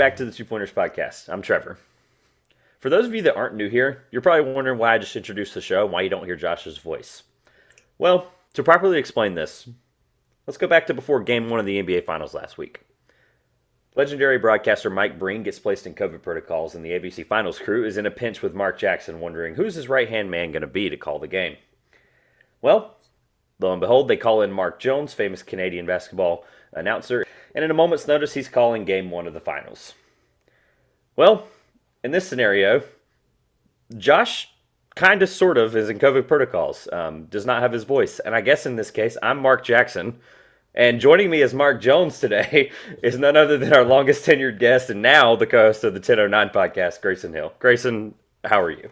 Back to the Two Pointers Podcast. I'm Trevor. For those of you that aren't new here, you're probably wondering why I just introduced the show and why you don't hear Josh's voice. Well, to properly explain this, let's go back to before game one of the NBA Finals last week. Legendary broadcaster Mike Breen gets placed in COVID protocols, and the ABC Finals crew is in a pinch with Mark Jackson, wondering who's his right hand man going to be to call the game. Well, lo and behold, they call in Mark Jones, famous Canadian basketball announcer, and in a moment's notice, he's calling game one of the finals. Well, in this scenario, Josh kind of, sort of, is in COVID protocols, um, does not have his voice. And I guess in this case, I'm Mark Jackson. And joining me as Mark Jones today is none other than our longest tenured guest and now the co host of the 1009 podcast, Grayson Hill. Grayson, how are you?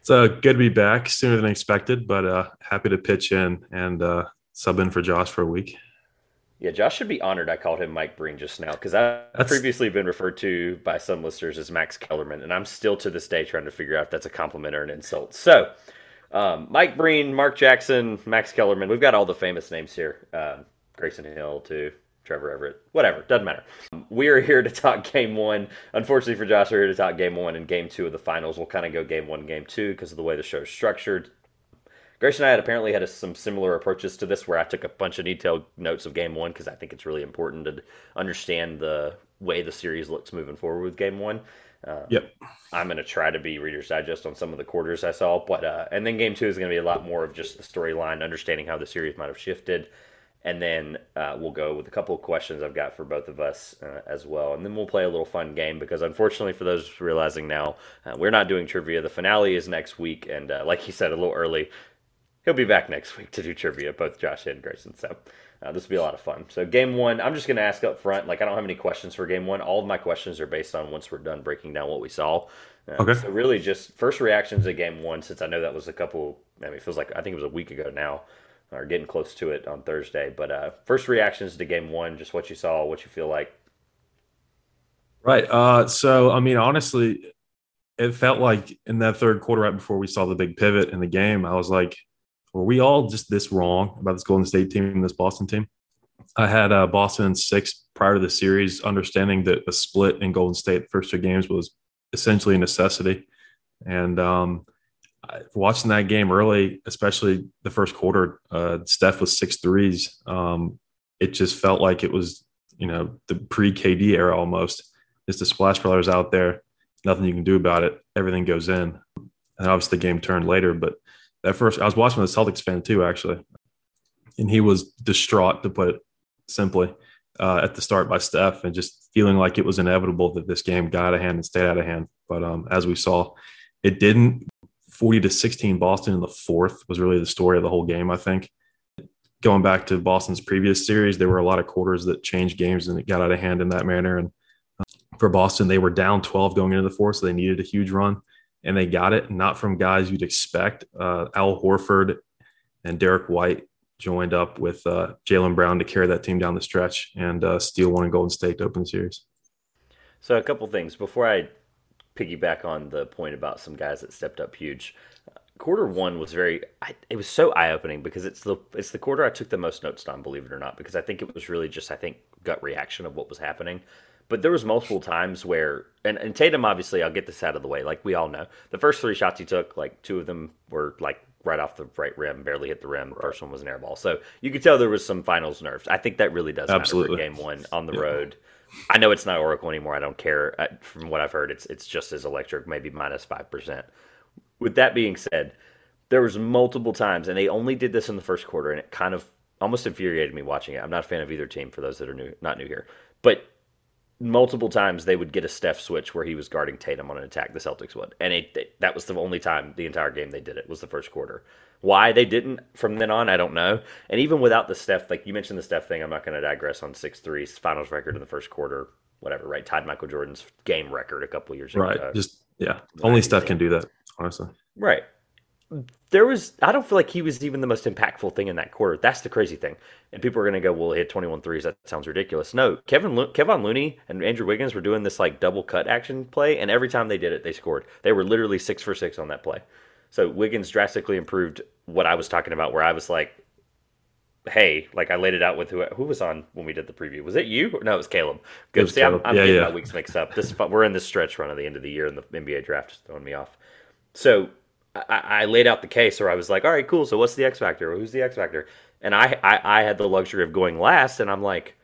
It's uh, good to be back sooner than expected, but uh, happy to pitch in and uh, sub in for Josh for a week. Yeah, Josh should be honored I called him Mike Breen just now because I've that's... previously been referred to by some listeners as Max Kellerman, and I'm still to this day trying to figure out if that's a compliment or an insult. So, um, Mike Breen, Mark Jackson, Max Kellerman, we've got all the famous names here. Uh, Grayson Hill, too. Trevor Everett, whatever, doesn't matter. We are here to talk game one. Unfortunately for Josh, we're here to talk game one and game two of the finals. We'll kind of go game one, game two because of the way the show is structured. Grayson I had apparently had a, some similar approaches to this where I took a bunch of detailed notes of game one because I think it's really important to understand the way the series looks moving forward with game one. Uh, yep. I'm going to try to be Reader's Digest on some of the quarters I saw, but uh, and then game two is going to be a lot more of just the storyline, understanding how the series might have shifted, and then uh, we'll go with a couple of questions I've got for both of us uh, as well, and then we'll play a little fun game because unfortunately for those realizing now, uh, we're not doing trivia. The finale is next week, and uh, like you said a little early, he'll be back next week to do trivia, both Josh and Grayson. So uh, this will be a lot of fun. So game one, I'm just going to ask up front. Like I don't have any questions for game one. All of my questions are based on once we're done breaking down what we saw. Uh, okay. So really, just first reactions to game one, since I know that was a couple. I mean, it feels like I think it was a week ago now, or getting close to it on Thursday. But uh, first reactions to game one, just what you saw, what you feel like. Right. Uh, so I mean, honestly, it felt like in that third quarter, right before we saw the big pivot in the game, I was like, were we all just this wrong about this Golden State team and this Boston team? I had uh, Boston in six prior to the series, understanding that a split in Golden State the first two games was essentially a necessity. And um, watching that game early, especially the first quarter, uh, Steph was six threes. Um, it just felt like it was, you know, the pre KD era almost. Just the splash brothers out there, nothing you can do about it. Everything goes in. And obviously the game turned later, but at first I was watching with a Celtics fan too, actually, and he was distraught to put it simply uh, at the start by Steph, and just feeling like it was inevitable that this game got out of hand and stayed out of hand. But um, as we saw, it didn't. Forty to sixteen, Boston in the fourth was really the story of the whole game. I think. Going back to Boston's previous series, there were a lot of quarters that changed games and it got out of hand in that manner. And uh, for Boston, they were down 12 going into the fourth, so they needed a huge run and they got it not from guys you'd expect. Uh, Al Horford and Derek White joined up with uh, Jaylen Brown to carry that team down the stretch and uh, steal one in Golden State to open the series. So, a couple things before I piggyback on the point about some guys that stepped up huge. Quarter one was very. I, it was so eye opening because it's the it's the quarter I took the most notes on, believe it or not, because I think it was really just I think gut reaction of what was happening. But there was multiple times where, and, and Tatum, obviously, I'll get this out of the way. Like we all know, the first three shots he took, like two of them were like right off the right rim, barely hit the rim. The first one was an air ball. So you could tell there was some finals nerves. I think that really does Absolutely. game one on the yeah. road. I know it's not Oracle anymore. I don't care. Uh, from what I've heard, it's it's just as electric, maybe minus five percent. With that being said, there was multiple times, and they only did this in the first quarter, and it kind of almost infuriated me watching it. I'm not a fan of either team for those that are new, not new here, but multiple times they would get a Steph switch where he was guarding Tatum on an attack. The Celtics would, and it, it, that was the only time the entire game they did it was the first quarter. Why they didn't from then on, I don't know. And even without the Steph, like you mentioned the Steph thing, I'm not going to digress on six threes finals record in the first quarter, whatever. Right, tied Michael Jordan's game record a couple years ago. Right, just yeah, only Steph can do that, honestly. Right there was I don't feel like he was even the most impactful thing in that quarter. That's the crazy thing. And people are going to go, "Well, he had 21 threes. That sounds ridiculous." No, Kevin Lo- Kevon Looney and Andrew Wiggins were doing this like double cut action play, and every time they did it, they scored. They were literally six for six on that play. So Wiggins drastically improved what I was talking about, where I was like, hey, like I laid it out with who who was on when we did the preview. Was it you? No, it was Caleb. Good. was See, Caleb. I'm, I'm Yeah, getting yeah. my weeks mixed up. This we're in this stretch run at the end of the year, and the NBA draft is throwing me off. So I, I laid out the case where I was like, all right, cool. So what's the X factor? Who's the X factor? And I, I I had the luxury of going last, and I'm like.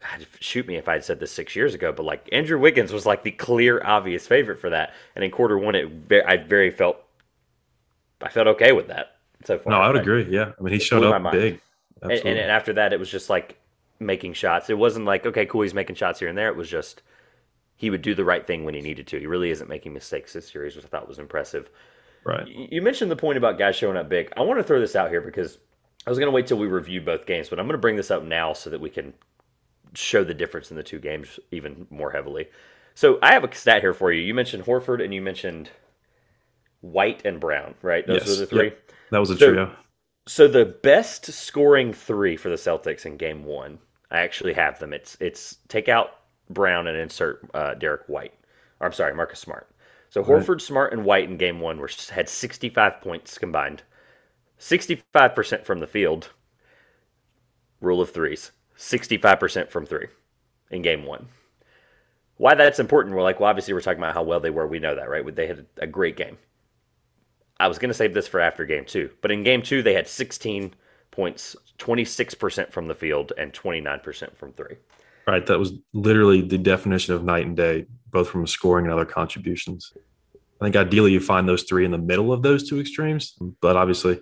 God, shoot me if I had said this six years ago, but like Andrew Wiggins was like the clear, obvious favorite for that, and in quarter one, it I very felt, I felt okay with that so far. No, I would Like, agree. Yeah, I mean, he showed up big. and, and after that, it was just like making shots. It wasn't like okay, cool, he's making shots here and there. It was just he would do the right thing when he needed to. He really isn't making mistakes this series, which I thought was impressive. Right. You mentioned the point about guys showing up big. I want to throw this out here because I was going to wait till we review both games, but I'm going to bring this up now so that we can show the difference in the two games even more heavily. So I have a stat here for you. You mentioned Horford and you mentioned White and Brown, right? Those Yes. were the three. Yep. That was a So- trio. So the best scoring three for the Celtics in Game One, I actually have them. It's it's take out Brown and insert uh, Derek White. Or, I'm sorry, Marcus Smart. So Right. Horford, Smart, and White in Game One were had 65 points combined, 65 percent from the field. Rule of threes, 65 percent from three in Game One. Why that's important? We're like, well, obviously we're talking about how well they were. We know that, right? They had a great game. I was going to save this for after game two, but in game two, they had 16 points, 26% from the field, and 29% from three. Right. That was literally the definition of night and day, both from scoring and other contributions. I think ideally you find those three in the middle of those two extremes, but obviously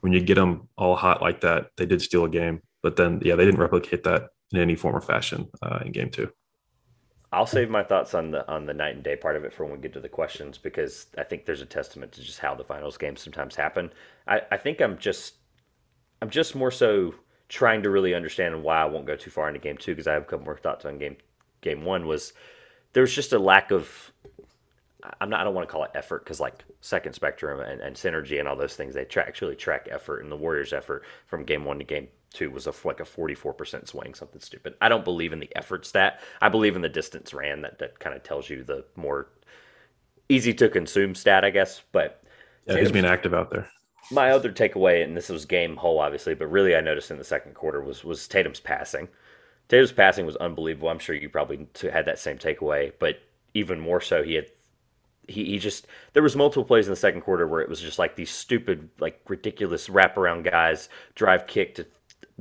when you get them all hot like that, they did steal a game. But then, yeah, they didn't replicate that in any form or fashion uh, in game two. I'll save my thoughts on the on the night and day part of it for when we get to the questions because I think there's a testament to just how the finals games sometimes happen. I, I think I'm just I'm just more so trying to really understand why I won't go too far into game two because I have a couple more thoughts on game game one was there was just a lack of I'm not I don't want to call it effort because like second spectrum and, and synergy and all those things they track actually track effort and the Warriors effort from game one to game two was a, like a 44% swing something stupid I don't believe in the effort stat I believe in the distance ran that that kind of tells you the more easy to consume stat I guess but Yeah, he's being active out there. My other takeaway, and this was game whole, obviously, but really I noticed in the second quarter was was Tatum's passing. Tatum's passing was unbelievable. I'm sure you probably had that same takeaway, but even more so, he had he, he just there was multiple plays in the second quarter where it was just like these stupid, like ridiculous wraparound guys drive kick to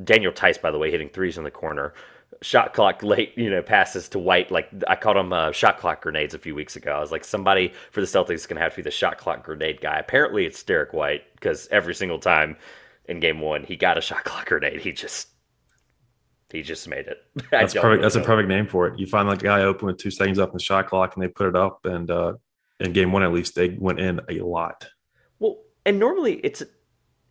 Daniel Theis, by the way, hitting threes in the corner. Shot clock late, you know, passes to White. Like I called them uh, shot clock grenades a few weeks ago. I was like, somebody for the Celtics is going to have to be the shot clock grenade guy. Apparently, it's Derek White because every single time in game one he got a shot clock grenade, he just he just made it. That's perfect. really That's a perfect name for it. You find that guy open with two seconds up in the shot clock, and they put it up. And uh, in game one, at least, they went in a lot. Well, and normally it's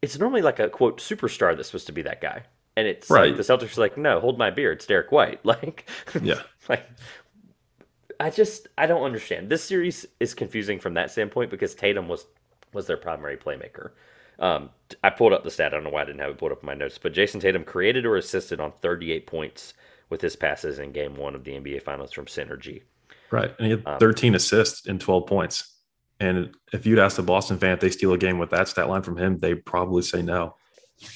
it's normally like a quote superstar that's supposed to be that guy, and it's Right. like the Celtics are like, no, hold my beer, it's Derek White. Like, Yeah. like I just I don't understand. This series is confusing from that standpoint because Tatum was was their primary playmaker. Um, I pulled up the stat. I don't know why I didn't have it pulled up in my notes, but Jayson Tatum created or assisted on 38 points with his passes in Game One of the NBA Finals from Synergy. Right. And he had Um, 13 assists and 12 points. And if you'd ask the Boston fan if they steal a game with that stat line from him, they'd probably say no.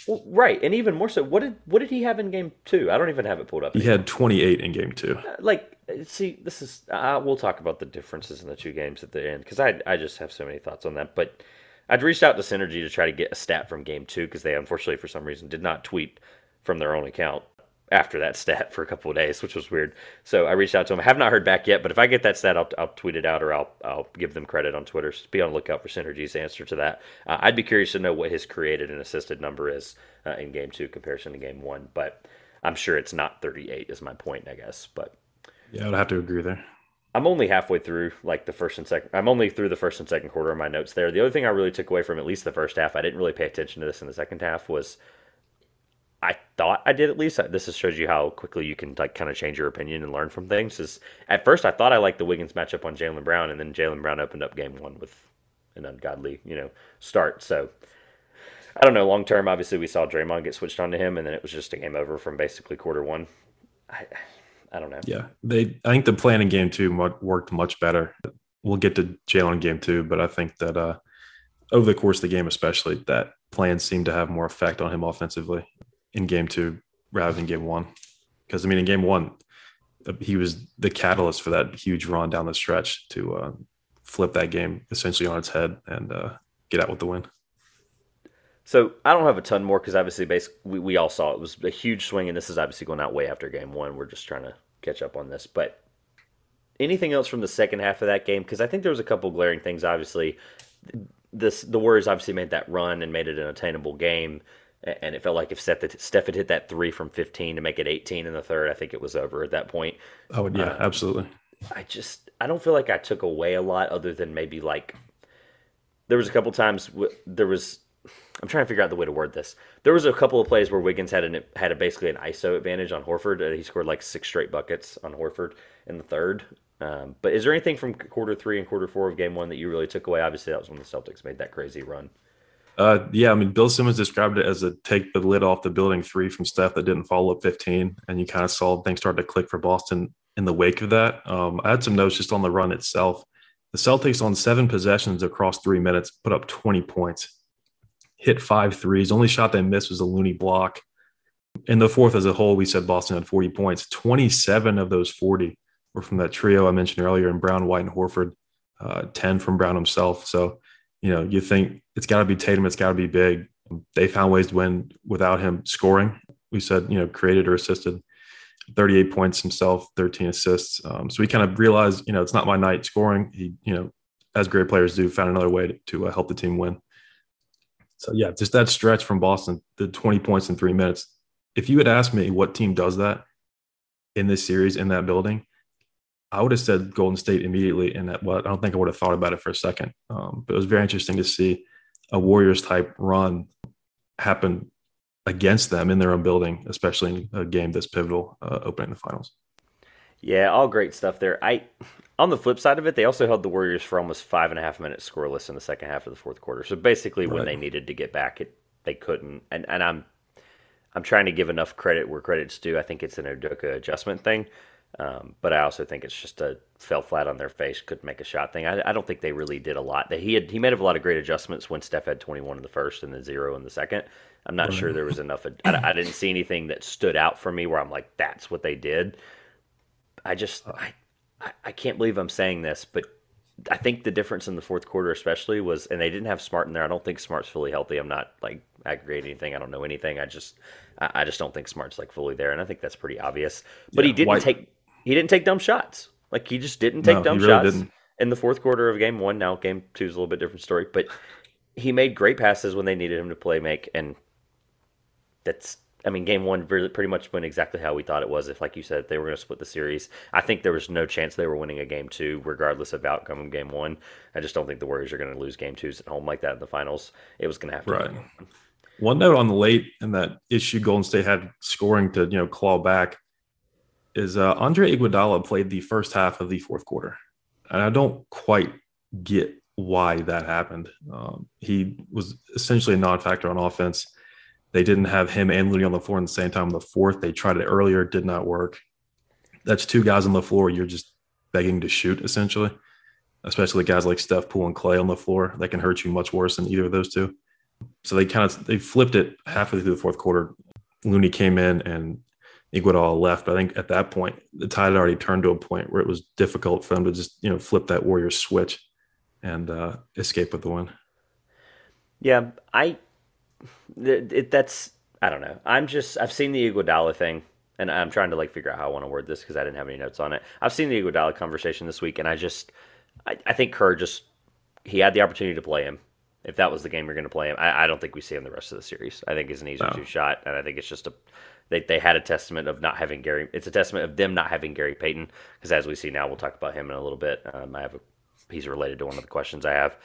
Well, right, and even more so, what did what did he have in Game Two? I don't even have it pulled up. He had 28 in game two. like see this is uh, we'll talk about the differences in the two games at the end because I, I just have so many thoughts on that but i'd reached out to synergy to try to get a stat from game two because they unfortunately for some reason did not tweet from their own account after that stat for a couple of days which was weird so i reached out to him. i have not heard back yet but if i get that stat i'll, I'll tweet it out or I'll, I'll give them credit on twitter so be on the lookout for synergy's answer to that uh, i'd be curious to know what his created and assisted number is uh, in game two comparison to game one but i'm sure it's not 38 is my point i guess but Yeah, I would have to agree there. I'm only halfway through like the first and second. I'm only through the first and second quarter of my notes there. The other thing I really took away from at least the first half, I didn't really pay attention to this in the second half, was I thought I did at least. This just shows you how quickly you can like kind of change your opinion and learn from things. Is at first I thought I liked the Wiggins matchup on Jaylen Brown, and then Jaylen Brown opened up game one with an ungodly you know start. So I don't know. Long term, obviously we saw Draymond get switched onto him, and then it was just a game over from basically quarter one. I I don't know. Yeah. They I think the plan in game two worked much better. We'll get to Jaylen game two, but I think that uh, over the course of the game, especially, that plan seemed to have more effect on him offensively. In game two rather than game one. Because I mean, in game one, uh, he was the catalyst for that huge run down the stretch to uh, flip that game essentially on its head and uh, get out with the win. So I don't have a ton more because obviously, basically, we, we all saw it was a huge swing, and this is obviously going out way after game one. We're just trying to catch up on this, but anything else from the second half of that game? Because I think there was a couple glaring things. Obviously, this the Warriors obviously made that run and made it an attainable game, and it felt like if Steph, Steph had hit that three from 15 to make it 18 in the third, I think it was over at that point. Oh yeah, um, absolutely. I just I don't feel like I took away a lot other than maybe like there was a couple times there was I'm trying to figure out the way to word this. There was a couple of plays where Wiggins had an had a, basically an ISO advantage on Horford. Uh, he scored like six straight buckets on Horford in the third. Um, but is there anything from quarter three and quarter four of game one that you really took away? Obviously, that was when the Celtics made that crazy run. Uh, yeah, I mean, Bill Simmons described it as a take the lid off the building three from Steph that didn't follow up 15. And you kind of saw things start to click for Boston in the wake of that. Um, I had some notes just on the run itself. The Celtics on seven possessions across three minutes put up 20 points hit five threes. Only shot they missed was a Looney block. In the fourth as a whole, we said Boston had 40 points. 27 of those 40 were from that trio I mentioned earlier in Brown, White, and Horford, uh, 10 from Brown himself. So, you know, you think it's got to be Tatum, it's got to be big. They found ways to win without him scoring. We said, you know, created or assisted 38 points himself, 13 assists. Um, so we kind of realized, you know, it's not my night scoring. He, you know, as great players do, found another way to, to uh, help the team win. So yeah, just that stretch from Boston, the 20 points in three minutes. If you had asked me what team does that in this series in that building, I would have said Golden State immediately. And that, well, I don't think I would have thought about it for a second. Um, but it was very interesting to see a Warriors type run happen against them in their own building, especially in a game that's pivotal, uh, opening the finals. Yeah, all great stuff there. I on the flip side of it, they also held the Warriors for almost five and a half minutes scoreless in the second half of the fourth quarter. So basically, right. when they needed to get back, it they couldn't. And and I'm I'm trying to give enough credit where credit's due. I think it's an Udoka adjustment thing, um, but I also think it's just a fell flat on their face, couldn't make a shot thing. I, I don't think they really did a lot. He had he made a lot of great adjustments when Steph had 21 in the first and then zero in the second. I'm not right. sure there was enough. I, I didn't see anything that stood out for me where I'm like, that's what they did. I just I, I can't believe I'm saying this, but I think the difference in the fourth quarter, especially, was, and they didn't have Smart in there. I don't think Smart's fully healthy. I'm not like aggregating anything. I don't know anything. I just, I just don't think Smart's like fully there, and I think that's pretty obvious. But yeah, he didn't take, he didn't take dumb shots. Like he just didn't take no, dumb really shots didn't. in the fourth quarter of game one. Now game two is a little bit different story, but he made great passes when they needed him to play make, and that's I mean, game one really pretty much went exactly how we thought it was. If, like you said, they were going to split the series, I think there was no chance they were winning a game two, regardless of outcome of game one. I just don't think the Warriors are going to lose game twos at home like that in the finals. It was going to have to. Right. One note on the late and that issue Golden State had scoring to you know claw back is uh, Andre Iguodala played the first half of the fourth quarter, and I don't quite get why that happened. Um, he was essentially a non-factor on offense they didn't have him and Looney on the floor at the same time. In the fourth, they tried it earlier, did not work. That's two guys on the floor. You're just begging to shoot, essentially, especially guys like Steph, Poole, and Klay on the floor. That can hurt you much worse than either of those two. So they kind of they flipped it halfway through the fourth quarter. Looney came in and Iguodala left. But I think at that point, the tide had already turned to a point where it was difficult for them to just you know flip that Warriors switch and uh, escape with the win. Yeah, I it, it, that's I don't know. I'm just I've seen the Iguodala thing, and I'm trying to like figure out how I want to word this because I didn't have any notes on it. I've seen the Iguodala conversation this week, and I just I, I think Kerr just he had the opportunity to play him. If that was the game you're going to play him, I, I, don't think we see him the rest of the series. I think it's an easy no. two shot, and I think it's just a they they had a testament of not having Gary. It's a testament of them not having Gary Payton because as we see now, we'll talk about him in a little bit. Um, I have a he's related to one of the questions I have.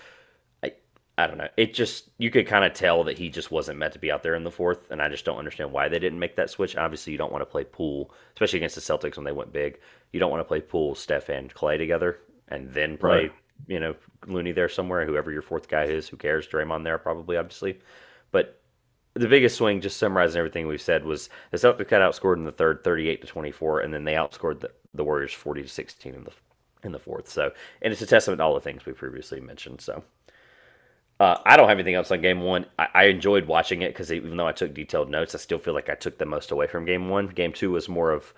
I I don't know. It just you could kind of tell that he just wasn't meant to be out there in the fourth, and I just don't understand why they didn't make that switch. Obviously, you don't want to play Poole, especially against the Celtics when they went big. You don't want to play Poole, Steph, and Klay together, and then play right. you know Looney there somewhere. Whoever your fourth guy is, who cares? Draymond there probably, obviously, but the biggest swing, just summarizing everything we've said, was the Celtics got outscored in the third, thirty-eight to twenty-four, and then they outscored the, the Warriors forty to sixteen in the in the fourth. So, and it's a testament to all the things we previously mentioned. So. Uh, I don't have anything else on game one. I, I enjoyed watching it because even though I took detailed notes, I still feel like I took the most away from game one. Game two was more of,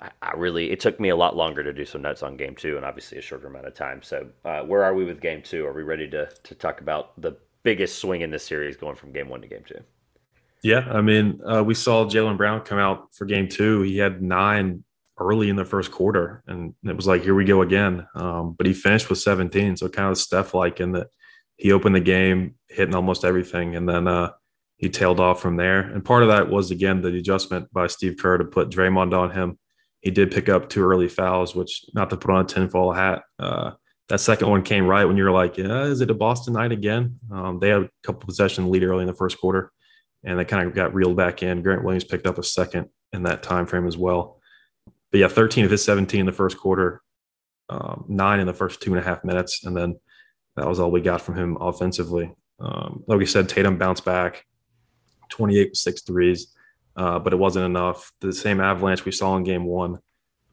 I, really, it took me a lot longer to do some notes on game two and obviously a shorter amount of time. So, uh, where are we with game two? Are we ready to, to talk about the biggest swing in this series going from game one to game two? Yeah. I mean, uh, we saw Jaylen Brown come out for game two. He had nine early in the first quarter, and it was like, here we go again. Um, but he finished with 17. So, kind of Steph like in that he opened the game hitting almost everything, and then uh, he tailed off from there. And part of that was again the adjustment by Steve Kerr to put Draymond on him. He did pick up two early fouls, which not to put on a tinfoil hat. Uh, that second one came right when you're like, yeah, is it a Boston night again? Um, they had a couple possession lead early in the first quarter, and they kind of got reeled back in. Grant Williams picked up a second in that time frame as well. But yeah, 13 of his 17 in the first quarter, um, nine in the first two and a half minutes, and then that was all we got from him offensively. Um, like we said, Tatum bounced back, 28 with six threes, uh, but it wasn't enough. The same avalanche we saw in game one,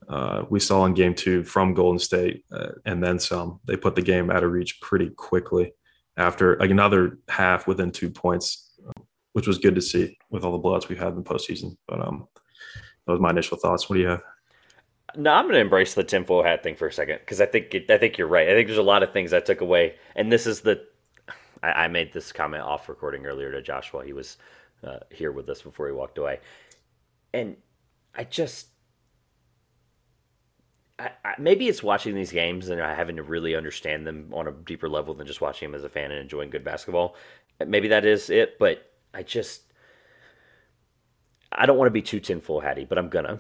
uh, we saw in game two from Golden State, uh, and then some. They put the game out of reach pretty quickly after another half within two points, which was good to see with all the blowouts we had in the postseason. But um, that was my initial thoughts. What do you have? No, I'm going to embrace the tinfoil hat thing for a second because I think it, I think you're right. I think there's a lot of things I took away, and this is the. I, I made this comment off recording earlier to Josh while he was uh, here with us before he walked away, and I just. I, I, maybe it's watching these games and having to really understand them on a deeper level than just watching them as a fan and enjoying good basketball. Maybe that is it, but I just I don't want to be too tinfoil hatty, but I'm gonna.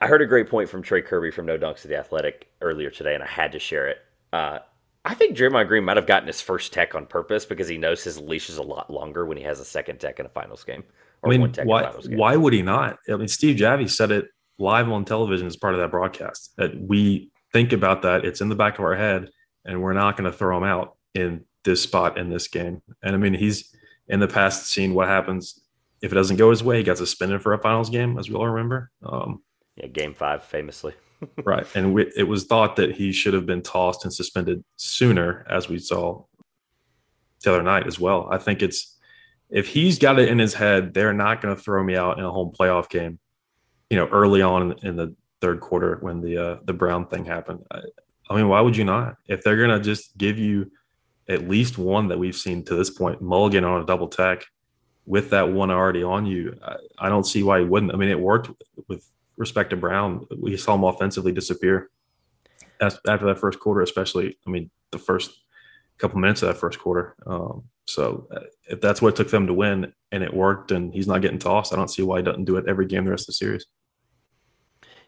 I heard a great point from Trey Kerby from No Dunks of the Athletic earlier today, and I had to share it. Uh, I think Draymond Green might have gotten his first tech on purpose because he knows his leash is a lot longer when he has a second tech in a finals game. I mean, why, why would he not? I mean, Steve Javie said it live on television as part of that broadcast that we think about that. It's in the back of our head, and we're not going to throw him out in this spot in this game. And I mean, he's in the past seen what happens if it doesn't go his way. He got suspended for a finals game, as we all remember. Um, yeah, game five, famously. right. And we, it was thought that he should have been tossed and suspended sooner, as we saw the other night as well. I think it's if he's got it in his head, they're not going to throw me out in a home playoff game, you know, early on in the third quarter when the uh, the Brown thing happened. I, I mean, why would you not? If they're to just give you at least one that we've seen to this point, Mulligan on a double tech with that one already on you, I, I don't see why he wouldn't. I mean, it worked with respect to Brown, we saw him offensively disappear after that first quarter, especially. I mean, the first couple minutes of that first quarter. Um, so uh, if that's what it took them to win and it worked and he's not getting tossed, I don't see why he doesn't do it every game the rest of the series.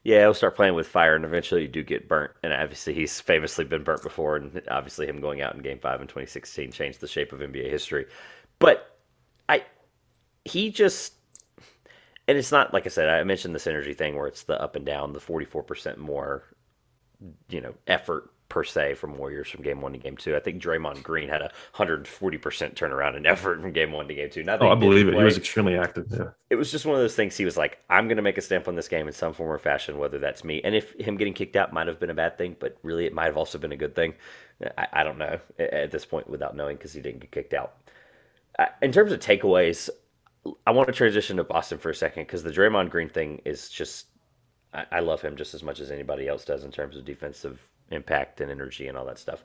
Yeah, he'll start playing with fire and eventually you do get burnt. And obviously he's famously been burnt before. And obviously him going out in game five in 2016 changed the shape of NBA history. But I, he just, and it's not like I said. I mentioned the synergy thing where it's the up and down, the forty four percent more, you know, effort per se from Warriors from game one to game two. I think Draymond Green had a hundred forty percent turnaround in effort from game one to game two. Not oh, I believe it. He was extremely active. Yeah, it was just one of those things. He was like, "I'm going to make a stamp on this game in some form or fashion, whether that's me." And if him getting kicked out might have been a bad thing, but really it might have also been a good thing. I, I don't know at this point without knowing because he didn't get kicked out. In terms of takeaways, I want to transition to Boston for a second because the Draymond Green thing is just I, I, love him just as much as anybody else does in terms of defensive impact and energy and all that stuff.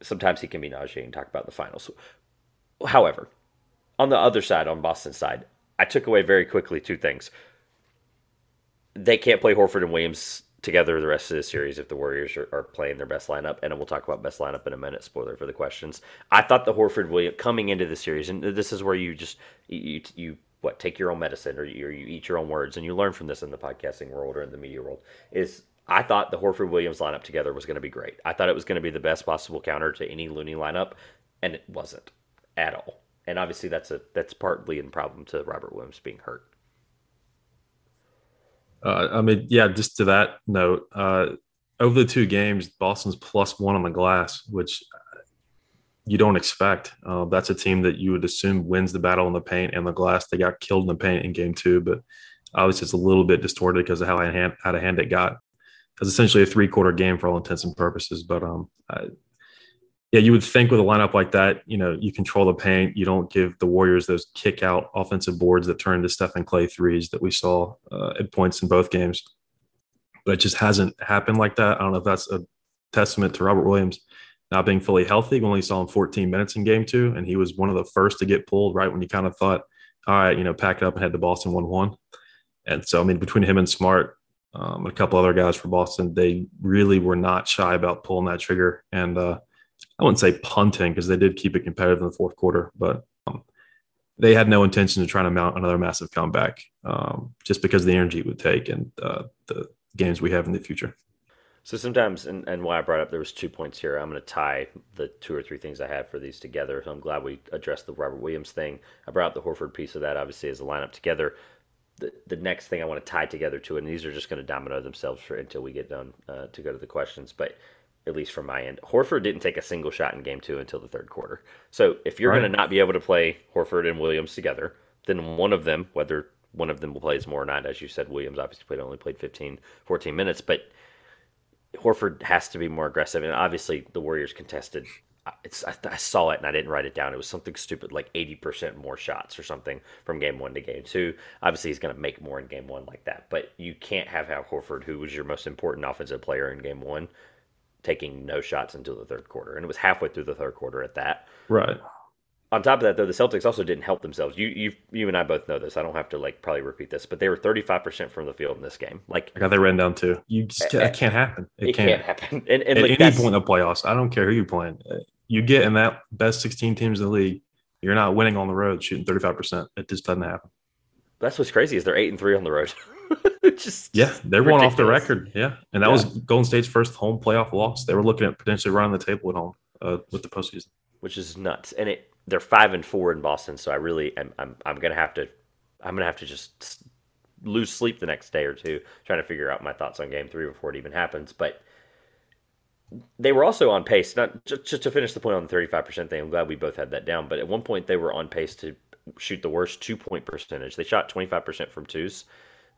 Sometimes he can be nauseating. Talk about the finals. However, on the other side, on Boston's side, I took away very quickly two things. They can't play Horford and Williams together the rest of the series if the Warriors are, are, playing their best lineup. And we'll talk about best lineup in a minute. Spoiler for the questions. I thought the Horford Williams coming into the series, and this is where you just you you what take your own medicine or you, or you eat your own words, and you learn from this in the podcasting world or in the media world. Is I thought the Horford Williams lineup together was going to be great. I thought it was going to be the best possible counter to any Looney lineup, and it wasn't at all. And obviously, that's a that's partly in problem to Robert Williams being hurt. Uh, I mean, yeah, just to that note, uh, over the two games, Boston's plus one on the glass, which you don't expect. Uh, that's a team that you would assume wins the battle in the paint and the glass. They got killed in the paint in game two, but obviously it's a little bit distorted because of how out of hand it got. Essentially a three quarter game for all intents and purposes. But um, I, yeah, you would think with a lineup like that, you know, you control the paint. You don't give the Warriors those kick out offensive boards that turn into Steph and Klay threes that we saw uh, at points in both games. But it just hasn't happened like that. I don't know if that's a testament to Robert Williams not being fully healthy. We only saw him 14 minutes in game two, and he was one of the first to get pulled right when you kind of thought, all right, you know, pack it up and head to Boston 1 1. And so, I mean, between him and Smart, um, a couple other guys for Boston, they really were not shy about pulling that trigger. And uh, I wouldn't say punting because they did keep it competitive in the fourth quarter, but um, they had no intention of trying to mount another massive comeback um, just because of the energy it would take and uh, the games we have in the future. So sometimes, and, and why I brought up there was two points here. I'm going to tie the two or three things I have for these together. So I'm glad we addressed the Robert Williams thing. I brought up the Horford piece of that, obviously, as a lineup together. The, the next thing I want to tie together to, it. and these are just going to domino themselves for until we get done uh, to go to the questions, but at least from my end, Horford didn't take a single shot in game two until the third quarter. So if you're right. going to not be able to play Horford and Williams together, then one of them, whether one of them plays more or not, as you said, Williams obviously played only played 15, 14 minutes, but – Horford has to be more aggressive, and obviously the Warriors contested. It's I, I, saw it and I didn't write it down. It was something stupid like eighty percent more shots or something from game one to game two. Obviously, he's going to make more in game one like that, but you can't have Al Horford, who was your most important offensive player in game one, taking no shots until the third quarter, and it was halfway through the third quarter at that. Right on top of that, though, the Celtics also didn't help themselves. You, you, you and I both know this. I don't have to like probably repeat this, but they were thirty five percent from the field in this game. Like I got that ran down too. You just eh, it can't happen. It, it can't. can't. happen. And, and at like, any point in the playoffs, I don't care who you're playing. You get in that best sixteen teams in the league, you're not winning on the road shooting thirty five percent. It just doesn't happen. That's what's crazy is they're eight and three on the road. just yeah, they're one off the record. Yeah, and that yeah. was Golden State's first home playoff loss. They were looking at potentially running the table at home uh, with the postseason, which is nuts. And it they're five and four in Boston, so I really am I'm I'm gonna have to I'm gonna have to just lose sleep the next day or two trying to figure out my thoughts on Game Three before it even happens. But they were also on pace. Not just, just to finish the point on the 35 percent thing. I'm glad we both had that down. But at one point they were on pace to shoot the worst two point percentage. They shot 25 percent from twos.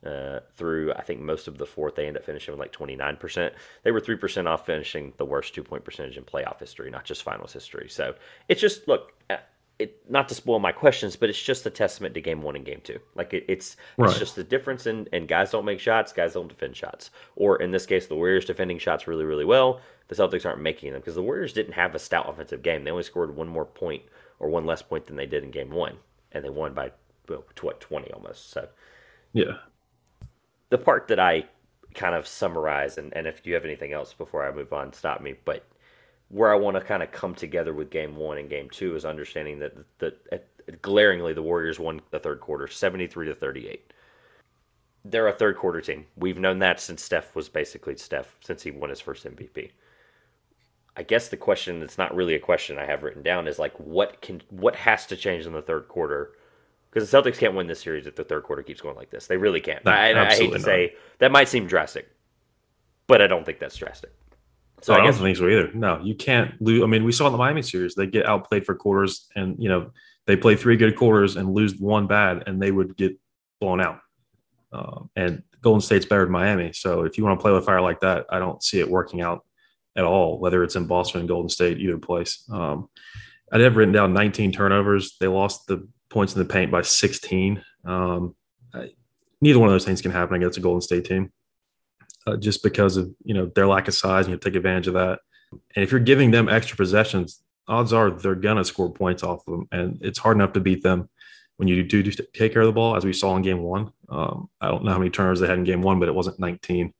Uh, through I think most of the fourth, they end up finishing with like 29%. They were 3% off finishing the worst two point percentage in playoff history, not just finals history. So it's just, look, uh, it, not to spoil my questions, but it's just a testament to game one and game two. Like it, it's right. it's just the difference in and guys don't make shots, guys don't defend shots. Or in this case, the Warriors defending shots really, really well. The Celtics aren't making them because the Warriors didn't have a stout offensive game. They only scored one more point or one less point than they did in game one, and they won by well, what twenty almost. So yeah, the part that I kind of summarize, and, and if you have anything else before I move on, stop me. But where I want to kind of come together with game one and game two is understanding that the, the uh, glaringly the Warriors won the third quarter, seventy three to thirty eight. They're a third quarter team. We've known that since Steph was basically Steph since he won his first MVP. I guess the question that's not really a question I have written down is like what can what has to change in the third quarter because the Celtics can't win this series if the third quarter keeps going like this. They really can't. No, I, I, hate to not. say that might seem drastic, but I don't think that's drastic. So oh, I, I, don't think so either. No, you can't lose. I mean, we saw in the Miami series they get outplayed for quarters, and you know they play three good quarters and lose one bad, and they would get blown out. Um, and Golden State's better than Miami, so if you want to play with fire like that, I don't see it working out at all. Whether it's in Boston and Golden State, either place. Um, I'd have written down 19 turnovers. They lost the points in the paint by 16. Um, I, neither one of those things can happen against a Golden State team, uh, just because of you know their lack of size. You take advantage of that. And if you're giving them extra possessions, odds are they're gonna score points off of them, and it's hard enough to beat them when you do take care of the ball, as we saw in Game One. Um, I don't know how many turnovers they had in Game One, but it wasn't 19.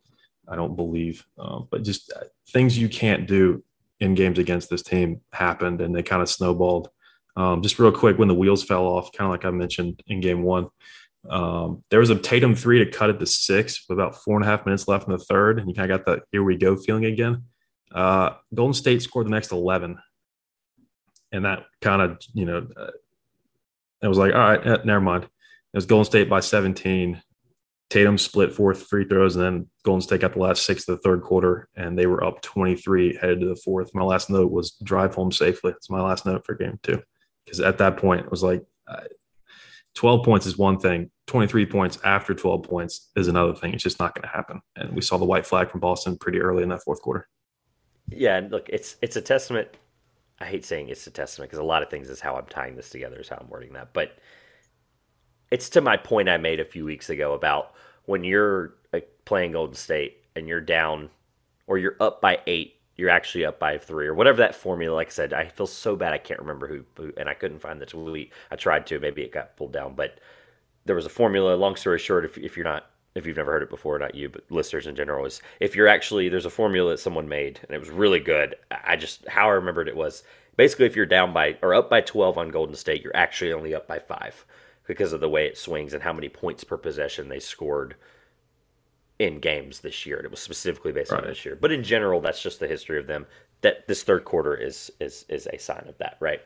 I don't believe. Um, but just uh, things you can't do in games against this team happened, and they kind of snowballed um, just real quick, when the wheels fell off, kind of like I mentioned in game one, um, there was a Tatum three to cut it to six with about four and a half minutes left in the third. And you kind of got that here we go feeling again. Uh, Golden State scored the next 11. And that kind of, you know, uh, it was like, all right, eh, never mind. It was Golden State by 17. Tatum split four free throws, and then Golden State got the last six of the third quarter, and they were up 23 headed to the fourth. My last note was drive home safely. It's my last note for game two because at that point it was like uh, 12 points is one thing 23 points after 12 points is another thing it's just not going to happen and we saw the white flag from boston pretty early in that fourth quarter yeah and look it's it's a testament I hate saying it's a testament because a lot of things is how I'm tying this together, is how I'm wording that. But it's to my point I made a few weeks ago about when you're playing Golden State and you're down or you're up by eight, you're actually up by three or whatever that formula. Like I said, I feel so bad I can't remember who, who and I couldn't find the tweet. I tried to, maybe it got pulled down, but there was a formula. Long story short, if, if you're not if you've never heard it before, not you, but listeners in general, is if you're actually there's a formula that someone made and it was really good. I just how I remembered it was basically if you're down by or up by 12 on Golden State, you're actually only up by five because of the way it swings and how many points per possession they scored in games this year. And it was specifically based right. on this year, but in general, that's just the history of them. That this third quarter is is is a sign of that, right?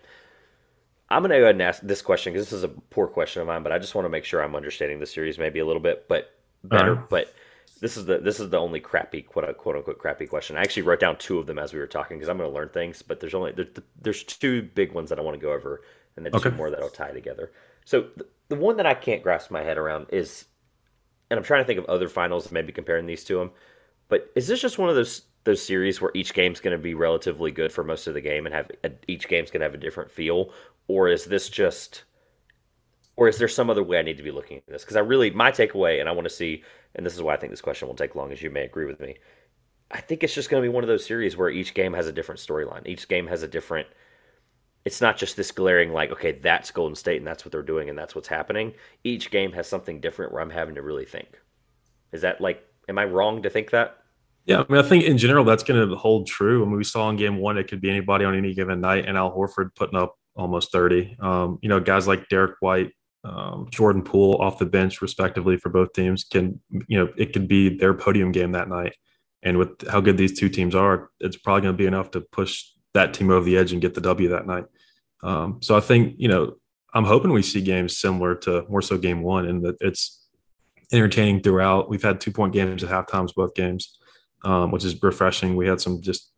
I'm going to go ahead and ask this question because this is a poor question of mine, but I just want to make sure I'm understanding the series maybe a little bit. But better, uh-huh. but this is the this is the only crappy quote quote unquote crappy question. I actually wrote down two of them as we were talking because I'm going to learn things, but there's only there's, there's two big ones that I want to go over, and then okay. two more that'll tie together. So the, the one that I can't grasp my head around is, and I'm trying to think of other finals, maybe comparing these to them, but is this just one of those those series where each game's going to be relatively good for most of the game and have each game's going to have a different feel, or is this just or is there some other way I need to be looking at this? Because I really, my takeaway, and I want to see, and this is why I think this question will take long, as you may agree with me. I think it's just going to be one of those series where each game has a different storyline. Each game has a different. It's not just this glaring like, okay, that's Golden State and that's what they're doing and that's what's happening. Each game has something different where I'm having to really think. Is that like, am I wrong to think that? Yeah, I mean, I think in general that's going to hold true. I mean, we saw in game one it could be anybody on any given night, and Al Horford putting up almost 30. Um, you know, guys like derek White, um, Jordan Poole off the bench, respectively, for both teams, can you know it could be their podium game that night. And with how good these two teams are, it's probably going to be enough to push that team over the edge and get the W that night. Um, so I think you know I'm hoping we see games similar to more so game one, and that it's entertaining throughout. We've had two point games at half times both games, um, which is refreshing. We had some just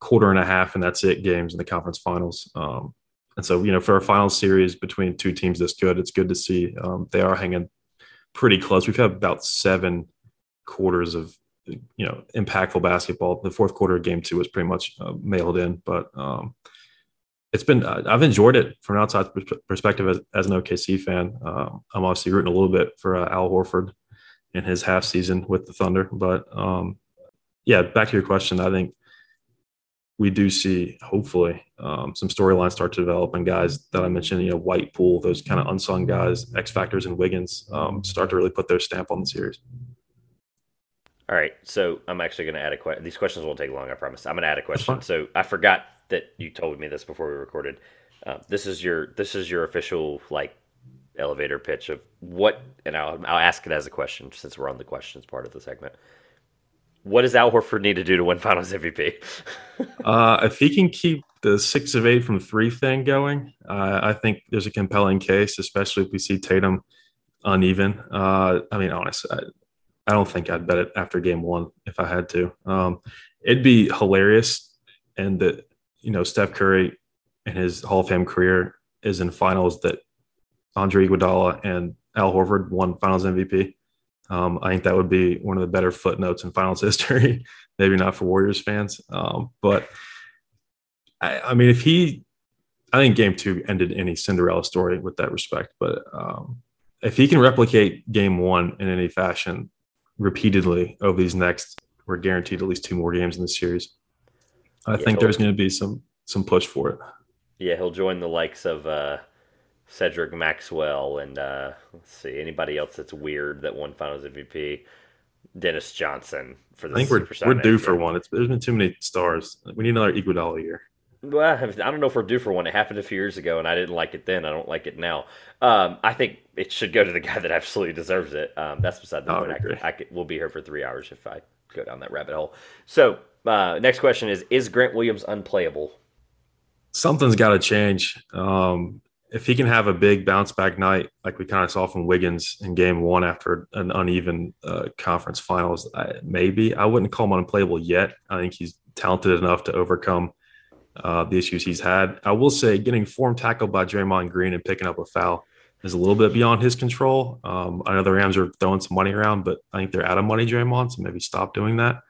quarter and a half and that's it games in the conference finals. Um, and so, you know, for a final series between two teams this good, it's good to see um, they are hanging pretty close. We've had about seven quarters of, you know, impactful basketball. The fourth quarter of game two was pretty much uh, mailed in, but um, it's been, I've enjoyed it from an outside perspective as, as an OKC fan. Um, I'm obviously rooting a little bit for uh, Al Horford in his half season with the Thunder. But um, yeah, back to your question, I think we do see hopefully um, some storylines start to develop and guys that I mentioned, you know, White Poole, those kind of unsung guys, X Factors and Wiggins um, start to really put their stamp on the series. All right, so I'm actually going to add a question. These questions won't take long, I promise. I'm going to add a question. So I forgot that you told me this before we recorded. Uh, this is your this is your official like elevator pitch of what, and I'll I'll ask it as a question since we're on the questions part of the segment what does Al Horford need to do to win Finals MVP? uh, if he can keep the six of eight from three thing going, uh, I think there's a compelling case, especially if we see Tatum uneven. Uh, I mean, honestly, I, I, don't think I'd bet it after game one if I had to. Um, it'd be hilarious, and that you know Steph Curry in his Hall of Fame career is in finals that Andre Iguodala and Al Horford won Finals MVP. Um, I think that would be one of the better footnotes in finals history. Maybe not for Warriors fans, um, but I, I, mean, if he, I think Game Two ended any Cinderella story with that respect. But um, if he can replicate Game One in any fashion repeatedly over these next, we're guaranteed at least two more games in the series. I yeah, think there's going to be some some push for it. Yeah, he'll join the likes of. Uh Cedric Maxwell and uh, let's see anybody else that's weird that won Finals MVP. Dennis Johnson for the. I think we're we're due for one. It's, there's been too many stars. We need another Iguodala year. Well, I don't know if we're due for one. It happened a few years ago, and I didn't like it then. I don't like it now. Um, I think it should go to the guy that absolutely deserves it. Um, that's beside the point. I, I, I could, we'll be here for three hours if I go down that rabbit hole. So, uh, next question is: Is Grant Williams unplayable? Something's got to change. Um, if he can have a big bounce back night like we kind of saw from Wiggins in game one after an uneven uh, conference finals, I, maybe I wouldn't call him unplayable yet. I think he's talented enough to overcome uh, the issues he's had. I will say getting form tackled by Draymond Green and picking up a foul is a little bit beyond his control. Um, I know the Rams are throwing some money around, but I think they're out of money, Draymond, so maybe stop doing that.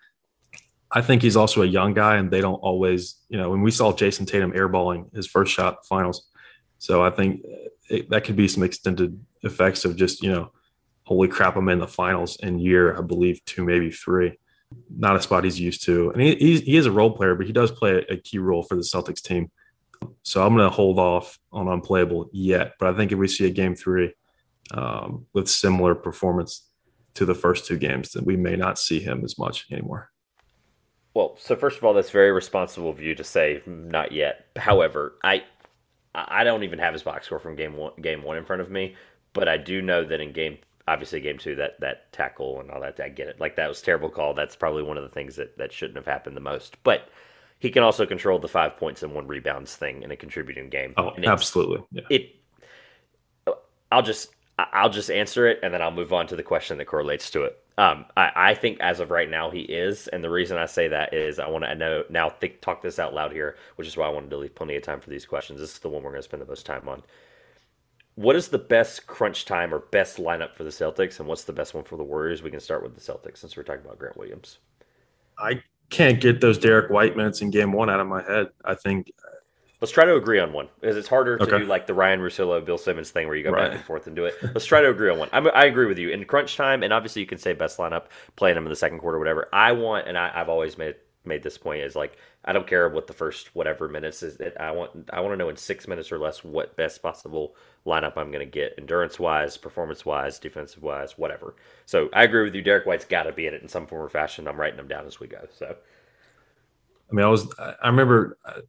I think he's also a young guy, and they don't always, you know, when we saw Jayson Tatum airballing his first shot finals. So I think it, that could be some extended effects of just, you know, holy crap, I'm in the finals in year, I believe, two, maybe three. Not a spot he's used to. And he, he is a role player, but he does play a key role for the Celtics team. So I'm going to hold off on unplayable yet. But I think if we see a game three um, with similar performance to the first two games, then we may not see him as much anymore. Well, so first of all, that's very responsible of you to say not yet. However, I I don't even have his box score from game one, game one in front of me, but I do know that in game obviously game two that that tackle and all that I get it like that was terrible call. That's probably one of the things that that shouldn't have happened the most, but. He can also control the five points and one rebounds thing in a contributing game. Oh, absolutely. Yeah. It. I'll just I'll just answer it and then I'll move on to the question that correlates to it. Um, I, I, think as of right now he is, and the reason I say that is I want to know now think, talk this out loud here, which is why I wanted to leave plenty of time for these questions. This is the one we're going to spend the most time on. What is the best crunch time or best lineup for the Celtics, and what's the best one for the Warriors? We can start with the Celtics since we're talking about Grant Williams. I can't get those Derek White minutes in Game One out of my head. I think Let's try to agree on one because it's harder to do like the Ryan Russillo, Bill Simmons thing where you go right. back and forth and do it. Let's try to agree on one. I'm, i agree with you in crunch time, and obviously you can say best lineup, playing them in the second quarter, whatever. I want, and I, have always made made this point is like I don't care what the first whatever minutes is. I want I want to know in six minutes or less what best possible lineup I'm going to get, endurance wise, performance wise, defensive wise, whatever. So I agree with you. Derek White's got to be in it in some form or fashion. I'm writing them down as we go. So. I mean, I was I remember uh,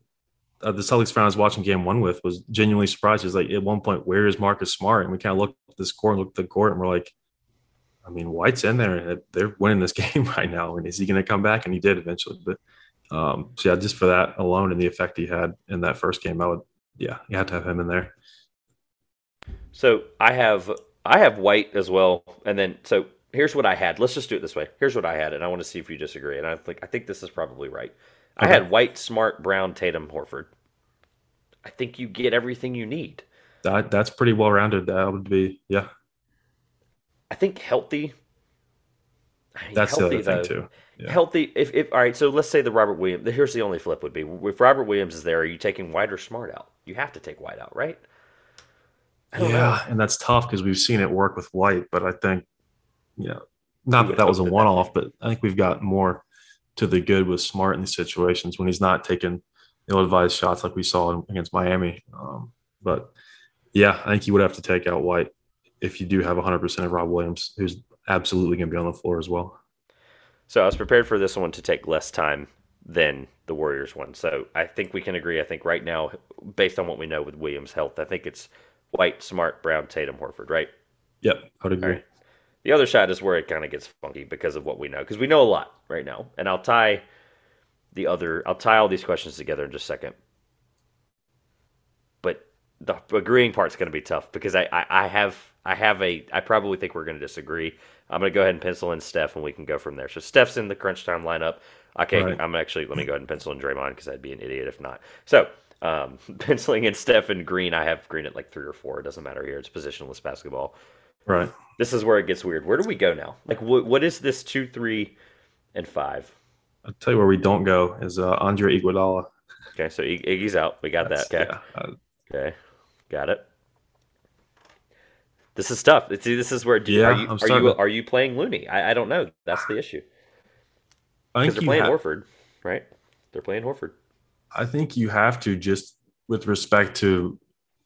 uh, the Celtics fan I was watching game one with was genuinely surprised. He was like, at one point, where is Marcus Smart? And we kind of looked at the score and looked at the court and we're like, I mean, White's in there and they're winning this game right now. And is he going to come back? And he did eventually. But um, so, yeah, just for that alone and the effect he had in that first game, I would, yeah, you have to have him in there. So I have, I have White as well. And then, so here's what I had. Let's just do it this way. Here's what I had. And I want to see if you disagree. And I think, I think this is probably right. I had White, Smart, Brown, Tatum, Horford. I think you get everything you need. That that's pretty well rounded. That would be yeah. I think healthy. I mean, that's healthy, the other thing too. Yeah. Healthy. If, if all right, so let's say the Robert Williams. Here's the only flip would be if Robert Williams is there. Are you taking White or Smart out? You have to take White out, right? Yeah, know. and that's tough because we've seen it work with White, but I think, you know, not that that was a one-off, but I think we've got more to the good with Smart in these situations when he's not taking ill-advised shots like we saw against Miami. Um, but yeah, I think you would have to take out White if you do have 100% of Rob Williams, who's absolutely going to be on the floor as well. So I was prepared for this one to take less time than the Warriors one. So I think we can agree. I think right now, based on what we know with Williams' health, I think it's White, Smart, Brown, Tatum, Horford, right? Yep, I would agree. The other shot is where it kind of gets funky because of what we know, because we know a lot right now. And I'll tie the other, I'll tie all these questions together in just a second. But the agreeing part's going to be tough because I, I, I have, I have a, I probably think we're going to disagree. I'm going to go ahead and pencil in Steph, and we can go from there. So Steph's in the crunch time lineup. Okay, right. I'm actually let me go ahead and pencil in Draymond because I'd be an idiot if not. So um, penciling in Steph and Green, I have Green at like three or four. It doesn't matter here. It's positionless basketball. Right. This is where it gets weird. Where do we go now? Like, what what is this two, three, and five? I'll tell you where we don't go is uh, Andre Iguodala. Okay, so Iggy's out. We got That's, that. Okay. Yeah. Uh, okay, got it. This is tough. See, this is where yeah, are you are you, are you playing Looney? I, I don't know. That's the issue. Because they're playing have, Horford, right? They're playing Horford. I think you have to just with respect to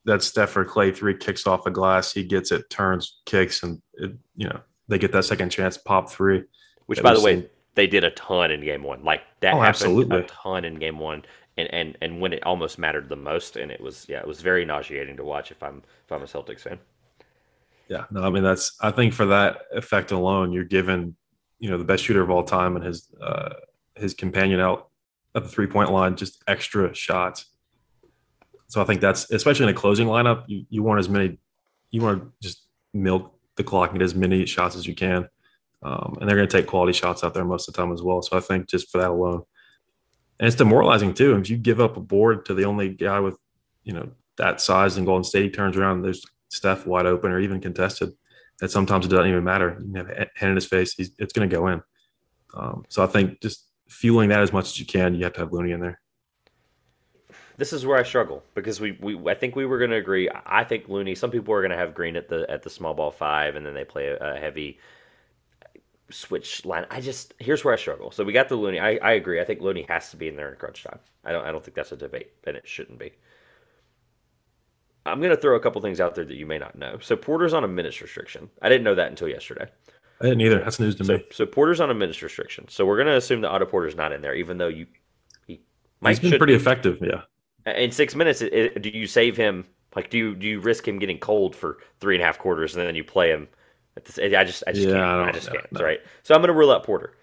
that Steph or Klay three kicks off the glass. He gets it, turns, kicks, and it, you know they get that second chance, pop three. Which, by the way, they did a ton in game one. Like that oh, happened absolutely. a ton in game one, and, and and when it almost mattered the most, and it was yeah, it was very nauseating to watch. If I'm if I'm a Celtics fan. Yeah, no, I mean that's I think for that effect alone, you're given you know the best shooter of all time and his uh, his companion out at the three point line just extra shots so I think that's especially in a closing lineup, you, you want as many, you want to just milk the clock and get as many shots as you can. Um, and they're going to take quality shots out there most of the time as well. So I think just for that alone, and it's demoralizing too. If you give up a board to the only guy with, you know, that size in Golden State, he turns around, there's Steph wide open or even contested. That sometimes it doesn't even matter. You have a hand in his face, it's going to go in. Um, so I think just fueling that as much as you can, you have to have Looney in there. This is where I struggle because we, we I think we were going to agree. I think Looney. Some people are going to have Green at the at the small ball five, and then they play a, a heavy switch line. I just here's where I struggle. So we got the Looney. I, I agree. I think Looney has to be in there in crunch time. I don't I don't think that's a debate, and it shouldn't be. I'm going to throw a couple things out there that you may not know. So Porter's on a minutes restriction. I didn't know that until yesterday. I didn't either. That's news to So, me. so Porter's on a minutes restriction. So we're going to assume that Otto Porter's not in there, even though you he might He's been should pretty effective. Yeah. In six minutes, it, it- do you save him? Like, do you do you risk him getting cold for three and a half quarters, and then you play him? At this, I just I just Yeah, can't. I I, don't- just no, can't. no. Right. So I'm going to rule out Porter.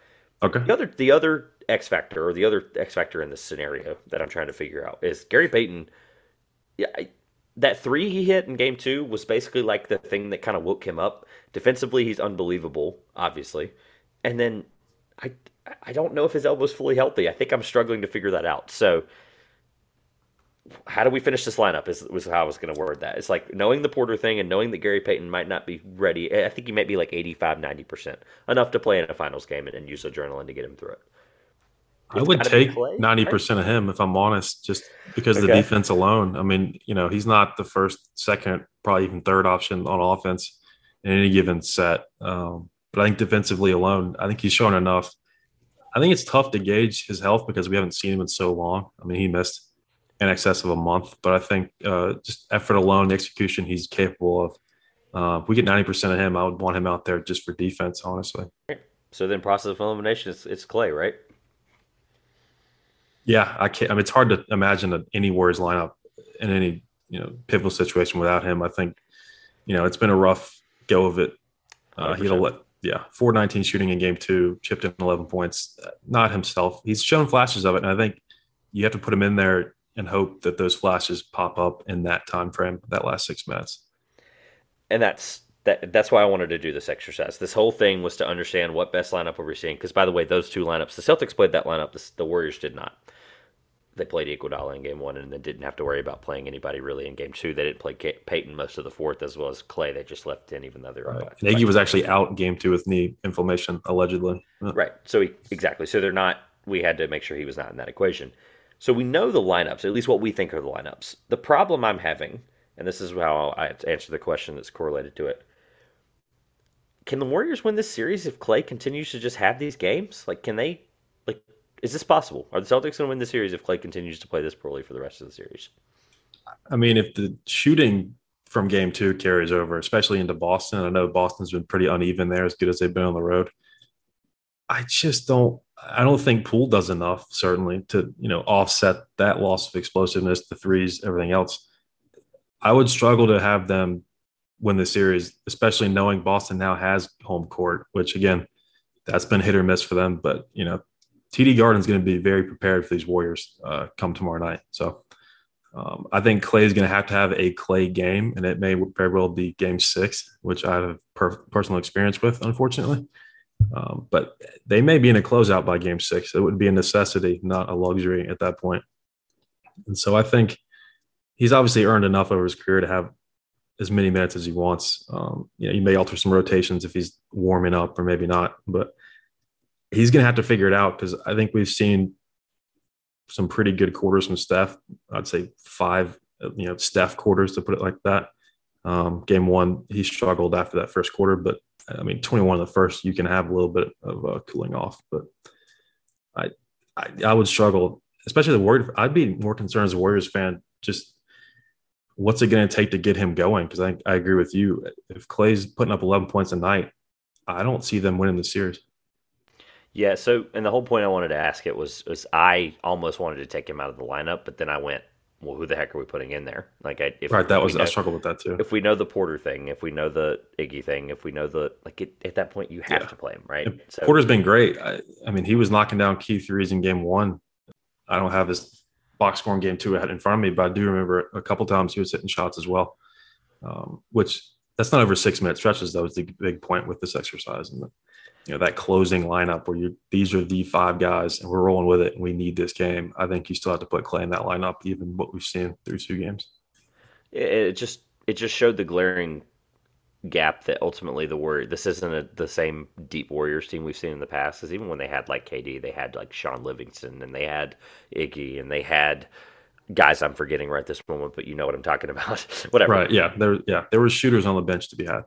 Okay. The other the other X factor or the other X factor in this scenario that I'm trying to figure out is Gary Payton. Yeah, I, that three he hit in game two was basically like the thing that kind of woke him up. Defensively, he's unbelievable, obviously, and then I I don't know if his elbow's fully healthy. I think I'm struggling to figure that out. So. How do we finish this lineup? Is was how I was going to word that. It's like knowing the Porter thing and knowing that Gary Payton might not be ready. I think he might be like 85, 90%, enough to play in a finals game and, and use adrenaline to get him through it. I would take ninety percent of him if I'm honest, just because of the defense alone. I mean, you know, he's not the first, second, probably even third option on offense in any given set. Um, but I think defensively alone, I think he's shown enough. I think it's tough to gauge his health because we haven't seen him in so long. I mean, he missed in excess of a month, but I think uh, just effort alone, the execution he's capable of. Uh, if we get ninety percent of him, I would want him out there just for defense. Honestly, So then, process of elimination, it's, it's Klay, right? Yeah, I can't. I mean, it's hard to imagine any Warriors lineup in any you know pivotal situation without him. I think you know it's been a rough go of it. Uh, he had a let, yeah, four nineteen shooting in game two, chipped in eleven points. Not himself. He's shown flashes of it, and I think you have to put him in there and hope that those flashes pop up in that time frame, that last six minutes. And that's that. That's why I wanted to do this exercise. This whole thing was to understand what best lineup were we seeing. Because by the way, those two lineups, the Celtics played that lineup. The, the Warriors did not. They played Iguodala in game one, and then didn't have to worry about playing anybody really in game two. They didn't play Ca- Payton most of the fourth, as well as Klay. They just left in, even though they were up. And Iggy was actually out in game two with knee inflammation, allegedly. Right. So he, exactly. So they're not. We had to make sure he was not in that equation. So we know the lineups, at least what we think are the lineups. The problem I'm having, and this is how I answer the question that's correlated to it. Can the Warriors win this series if Klay continues to just have these games? Like, can they? Like, is this possible? Are the Celtics going to win the series if Klay continues to play this poorly for the rest of the series? I mean, if the shooting from game two carries over, especially into Boston, I know Boston's been pretty uneven there, as good as they've been on the road. I just don't. I don't think Poole does enough, certainly, to you know offset that loss of explosiveness, the threes, everything else. I would struggle to have them win the series, especially knowing Boston now has home court, which again, that's been hit or miss for them. But you know, TD Garden's going to be very prepared for these Warriors uh, come tomorrow night. So um, I think Klay is going to have to have a Klay game, and it may very well be Game Six, which I have per- personal experience with, unfortunately. Um, but they may be in a closeout by Game Six. It would be a necessity, not a luxury at that point. And so I think he's obviously earned enough over his career to have as many minutes as he wants. Um, you know, he may alter some rotations if he's warming up, or maybe not, but he's going to have to figure it out because I think we've seen some pretty good quarters from Steph. I'd say five, you know, Steph quarters to put it like that. Um, game one, he struggled after that first quarter, but I mean, 21 in the first, you can have a little bit of uh, cooling off. But I, I, I would struggle, especially the Warriors. I'd be more concerned as a Warriors fan, just what's it going to take to get him going? Because I, I agree with you. If Klay's putting up 11 points a night, I don't see them winning the series. Yeah. So, and the whole point I wanted to ask it was, was I almost wanted to take him out of the lineup, but then I went, well, who the heck are we putting in there? Like, I, if Right. That was, we I know- struggled with that too. if we know the Porter thing, if we know the Iggy thing, if we know the like, it, at that point you have Yeah. to play him, right? And So Porter's been great. I, I mean, he was knocking down key threes in game one. I don't have his box score in game two I had in front of me, but I do remember a couple times he was hitting shots as well, um, which that's not over six minute stretches. That was the big point with this exercise. And, the, you know, that closing lineup where you these are the five guys and we're rolling with it and we need this game. I think you still have to put Klay in that lineup, even what we've seen through two games. it just it just showed the glaring gap that ultimately the Warrior this isn't a, the same deep Warriors team we've seen in the past. Because even when they had like KD, they had like Shaun Livingston and they had Iggy and they had guys I'm forgetting right this moment, but you know what I'm talking about. Whatever. Right. Yeah. There. Yeah. There were shooters on the bench to be had.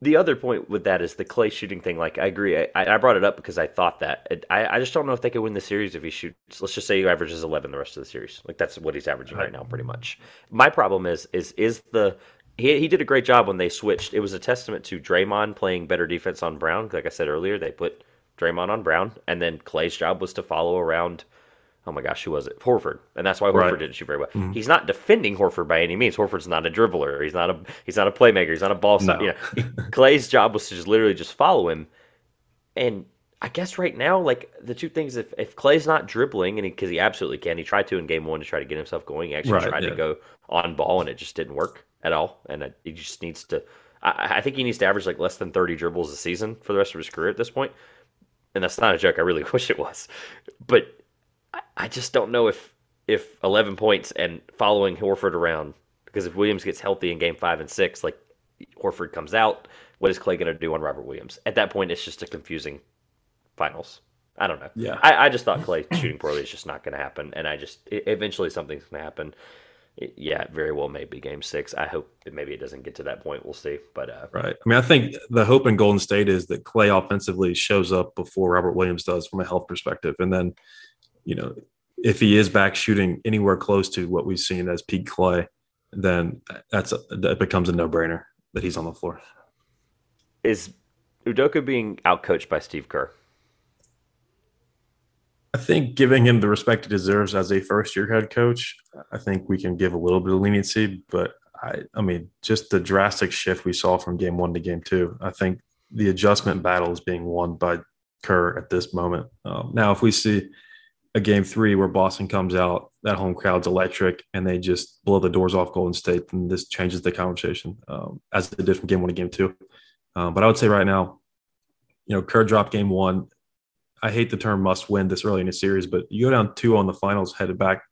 The other point with that is the Klay shooting thing. Like I agree. I, I brought it up because I thought that I, I just don't know if they could win the series if he shoots. Let's just say he averages 11 the rest of the series. Like that's what he's averaging right now, pretty much. My problem is is is the he, he did a great job when they switched. It was a testament to Draymond playing better defense on Brown. Like I said earlier, they put Draymond on Brown, and then Klay's job was to follow around. Oh my gosh, who was it? Horford, and that's why Horford right. didn't shoot very well. Mm-hmm. He's not defending Horford by any means. Horford's not a dribbler. He's not a he's not a playmaker. He's not a ball. No. You know, Klay's job was to just literally just follow him, and I guess right now, like the two things, if, if Klay's not dribbling, and because he, he, absolutely can, he tried to in game one to try to get himself going. He actually right, tried yeah. to go on ball, and it just didn't work at all. And he just needs to, I, I, think he needs to average like less than 30 dribbles a season for the rest of his career at this point. And that's not a joke. I really wish it was. But I, I just don't know if, if 11 points and following Horford around, because if Williams gets healthy in game five and six, like Horford comes out, what is Klay going to do on Robert Williams? At that point, it's just a confusing finals. I don't know. Yeah. I, I just thought Klay shooting poorly is just not going to happen, and I just it, eventually something's going to happen. It, yeah, very well may be Game Six. I hope that maybe it doesn't get to that point. We'll see. But uh, right. I mean, I think the hope in Golden State is that Klay offensively shows up before Robert Williams does from a health perspective, and then you know if he is back shooting anywhere close to what we've seen as peak Klay, then that's a, that becomes a no brainer that he's on the floor. Is Udoka being outcoached by Steve Kerr? I think giving him the respect he deserves as a first year head coach, I think we can give a little bit of leniency. But I, I mean, just the drastic shift we saw from game one to game two, I think the adjustment battle is being won by Kerr at this moment. Um, now, if we see a game three where Boston comes out, that home crowd's electric, and they just blow the doors off Golden State, then this changes the conversation um, as it did from game one to game two. Um, but I would say right now, you know, Kerr dropped game one I hate the term must win this early in a series, but you go down two on the finals, headed back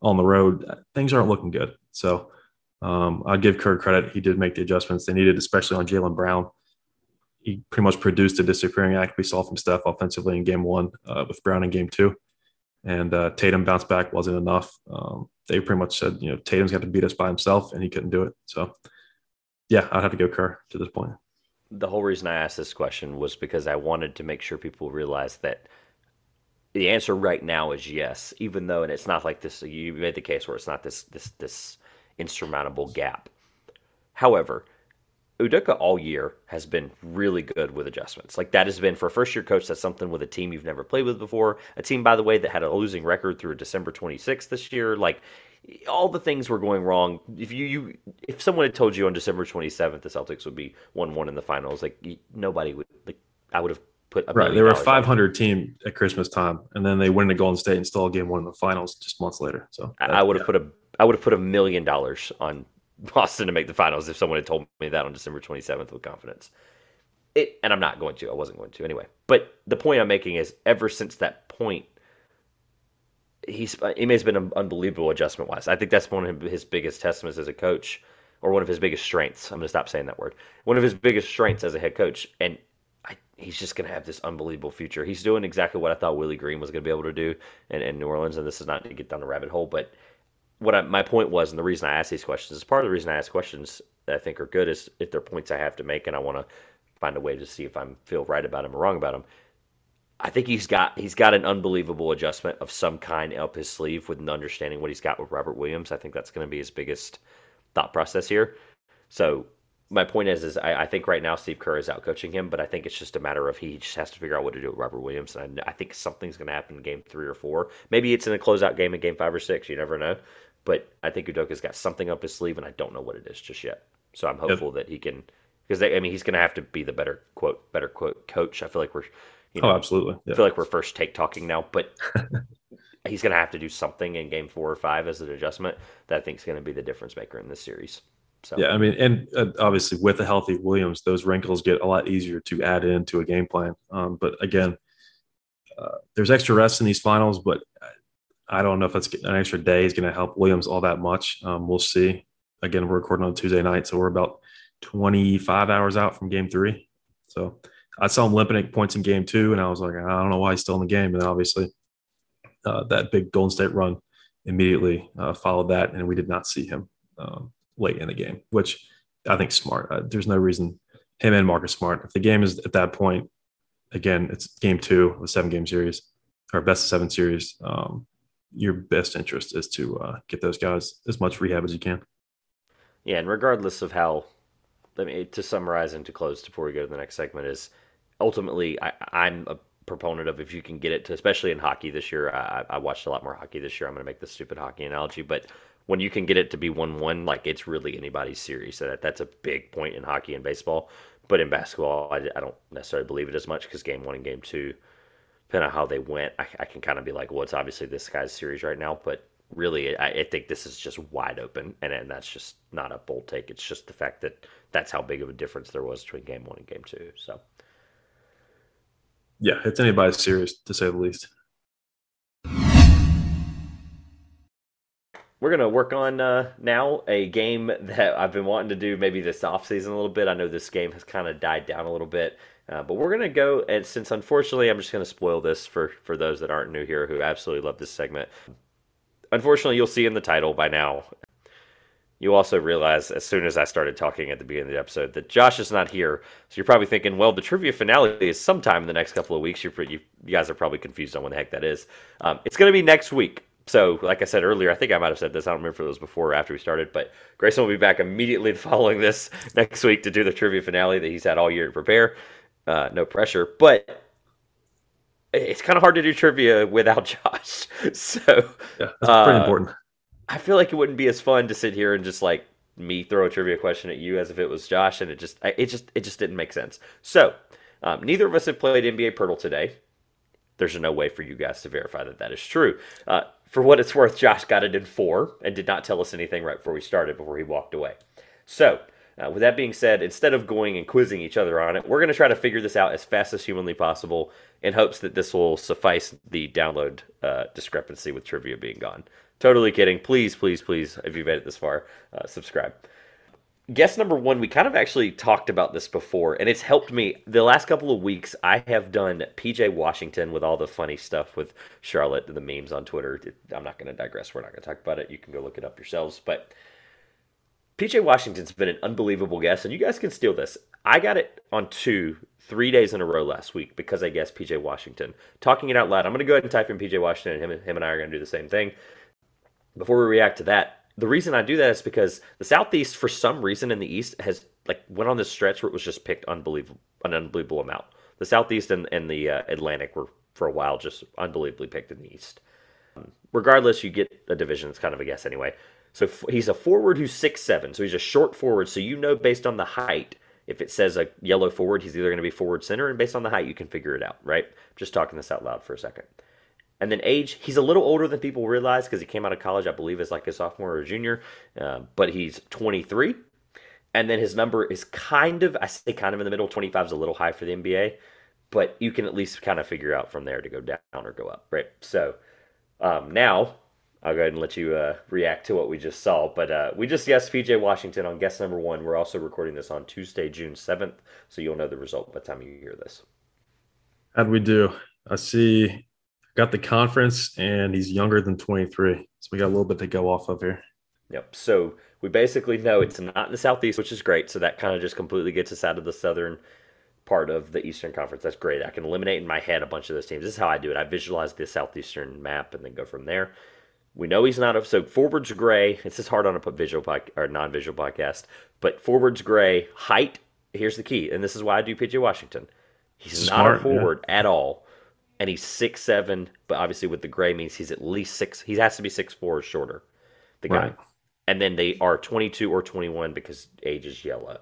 on the road, things aren't looking good. So um, I'd give Kerr credit. He did make the adjustments they needed, especially on Jaylen Brown. He pretty much produced a disappearing act we saw from Steph offensively in game one uh, with Brown in game two. And uh, Tatum bounced back wasn't enough. Um, they pretty much said, you know, Tatum's got to beat us by himself, and he couldn't do it. So, yeah, I'd have to go Kerr to this point the whole reason I asked this question was because I wanted to make sure people realize that the answer right now is yes, even though and it's not like this. You made the case where it's not this this this insurmountable gap. However, Udoka all year has been really good with adjustments. Like that has been for a first year coach. That's something with a team you've never played with before. A team, by the way, that had a losing record through December 26th this year. Like all the things were going wrong. If you, you if someone had told you on December 27th the Celtics would be one one in the finals, like nobody would like I would have put a right. They were a 500 team at Christmas time, and then they win the Golden State and still game one in the finals just months later. So that, I would have yeah. put a I would have put a million dollars on Boston to make the finals if someone had told me that on December 27th with confidence. It, and I'm not going to. I wasn't going to anyway. But the point I'm making is, ever since that point, he's he has been an unbelievable adjustment wise. I think that's one of his biggest testaments as a coach, or one of his biggest strengths. I'm to stop saying that word. One of his biggest strengths as a head coach, and I, he's just going to have this unbelievable future. He's doing exactly what I thought Willie Green was going to be able to do in, in New Orleans. And this is not to get down the rabbit hole, but what I, my point was, and the reason I ask these questions is part of the reason I ask questions that I think are good is if they're points I have to make, and I want to find a way to see if I'm feel right about them or wrong about them. I think he's got he's got an unbelievable adjustment of some kind up his sleeve with an understanding what he's got with Robert Williams. I think that's going to be his biggest thought process here. So my point is, is I, I, think right now Steve Kerr is out coaching him, but I think it's just a matter of he just has to figure out what to do with Robert Williams. And I, I think something's going to happen in game three or four. Maybe it's in a closeout game in game five or six. You never know. But I think Udoka's got something up his sleeve, and I don't know what it is just yet. So I'm hopeful yep. that he can, because I mean he's going to have to be the better quote better quote coach. I feel like we're you oh, know, oh, absolutely. Yeah. I feel like we're first take talking now, but he's going to have to do something in game four or five as an adjustment that I think is going to be the difference maker in this series. So. Yeah, I mean, and uh, obviously with a healthy Williams, those wrinkles get a lot easier to add into a game plan. Um, but again, uh, there's extra rest in these finals, but I don't know if that's an extra day is going to help Williams all that much. Um, we'll see. Again, we're recording on Tuesday night, so we're about 25 hours out from game three. So I saw him limping at points in game two, and I was like, I don't know why he's still in the game. And then obviously, uh, that big Golden State run immediately uh, followed that, and we did not see him um, late in the game, which I think smart. Uh, there's no reason him and Marcus Smart. If the game is at that point, again, it's game two of a seven game series or best of seven series. Um, your best interest is to uh, get those guys as much rehab as you can. Yeah, and regardless of how, I mean, to summarize and to close before we go to the next segment is ultimately I, I'm a proponent of if you can get it to, especially in hockey this year. I, I watched a lot more hockey this year. I'm going to make the stupid hockey analogy, but when you can get it to be one-one, like it's really anybody's series. So that that's a big point in hockey and baseball. But in basketball, I, I don't necessarily believe it as much because game one and game two, depending on how they went, I, I can kind of be like, well, it's obviously this guy's series right now. But really, I, I think this is just wide open, and, and that's just not a bold take. It's just the fact that that's how big of a difference there was between game one and game two. So yeah, it's anybody's series to say the least. We're gonna work on uh, now a game that I've been wanting to do maybe this off season a little bit. I know this game has kind of died down a little bit, uh, but we're gonna go and since unfortunately I'm just gonna spoil this for for those that aren't new here who absolutely love this segment. Unfortunately, you'll see in the title by now you also realize as soon as I started talking at the beginning of the episode that Josh is not here. So you're probably thinking, well, the trivia finale is sometime in the next couple of weeks. You're, you, you guys are probably confused on when the heck that is. Um, it's going to be next week. So, like I said earlier, I think I might have said this. I don't remember if it was before or after we started, but Grayson will be back immediately following this next week to do the trivia finale that he's had all year to prepare. Uh, no pressure, but it's kind of hard to do trivia without Josh. So, yeah, that's pretty uh, important. I feel like it wouldn't be as fun to sit here and just like me throw a trivia question at you as if it was Josh, and it just it just it just didn't make sense. So um, neither of us have played NBA Poeltl today. There's no way for you guys to verify that that is true. Uh, for what it's worth, Josh got it in four and did not tell us anything right before we started before he walked away. So uh, with that being said, instead of going and quizzing each other on it, we're going to try to figure this out as fast as humanly possible in hopes that this will suffice the download uh, discrepancy with trivia being gone. Totally kidding. Please, please, please, if you've made it this far, uh, subscribe. Guess number one, we kind of actually talked about this before, and it's helped me. The last couple of weeks, I have done PJ Washington with all the funny stuff with Charlotte, and the memes on Twitter. I'm not going to digress. We're not going to talk about it. You can go look it up yourselves. But PJ Washington's been an unbelievable guess, and you guys can steal this. I got it on two, three days in a row last week because I guessed PJ Washington. Talking it out loud, I'm going to go ahead and type in PJ Washington, and him, him and I are going to do the same thing before we react to that, the reason I do that is because the Southeast, for some reason in the East, has like went on this stretch where it was just picked unbelievable, an unbelievable amount. The Southeast and, and the uh, Atlantic were for a while just unbelievably picked in the East. Um, regardless, you get a division. It's kind of a guess anyway. So f- he's a forward who's six seven. So he's a short forward. So you know based on the height, if it says a yellow forward, he's either going to be forward center, and based on the height, you can figure it out, right? Just talking this out loud for a second. And then age, he's a little older than people realize because he came out of college, I believe, as like a sophomore or a junior, uh, but he's 23. And then his number is kind of, I say kind of in the middle. 25 is a little high for the NBA, but you can at least kind of figure out from there to go down or go up, right? So um, now I'll go ahead and let you uh, react to what we just saw. But uh, we just guessed PJ Washington on guess number one. We're also recording this on Tuesday, June 7th, so you'll know the result by the time you hear this. How'd we do? I see got the conference, and he's younger than 23. So we got a little bit to go off of here. Yep. So we basically know it's not in the Southeast, which is great. So that kind of just completely gets us out of the Southern part of the Eastern Conference. That's great. I can eliminate in my head a bunch of those teams. This is how I do it. I visualize the Southeastern map and then go from there. We know he's not a so forwards gray. It's just hard on a visual pod, or non-visual podcast, but forwards gray height. Here's the key, and this is why I do PJ Washington. He's Smart, not a forward yeah. at all and he's six seven, but obviously with the gray means he's at least six. He has to be six four or shorter. The guy, right. and then they are twenty two or twenty one because age is yellow.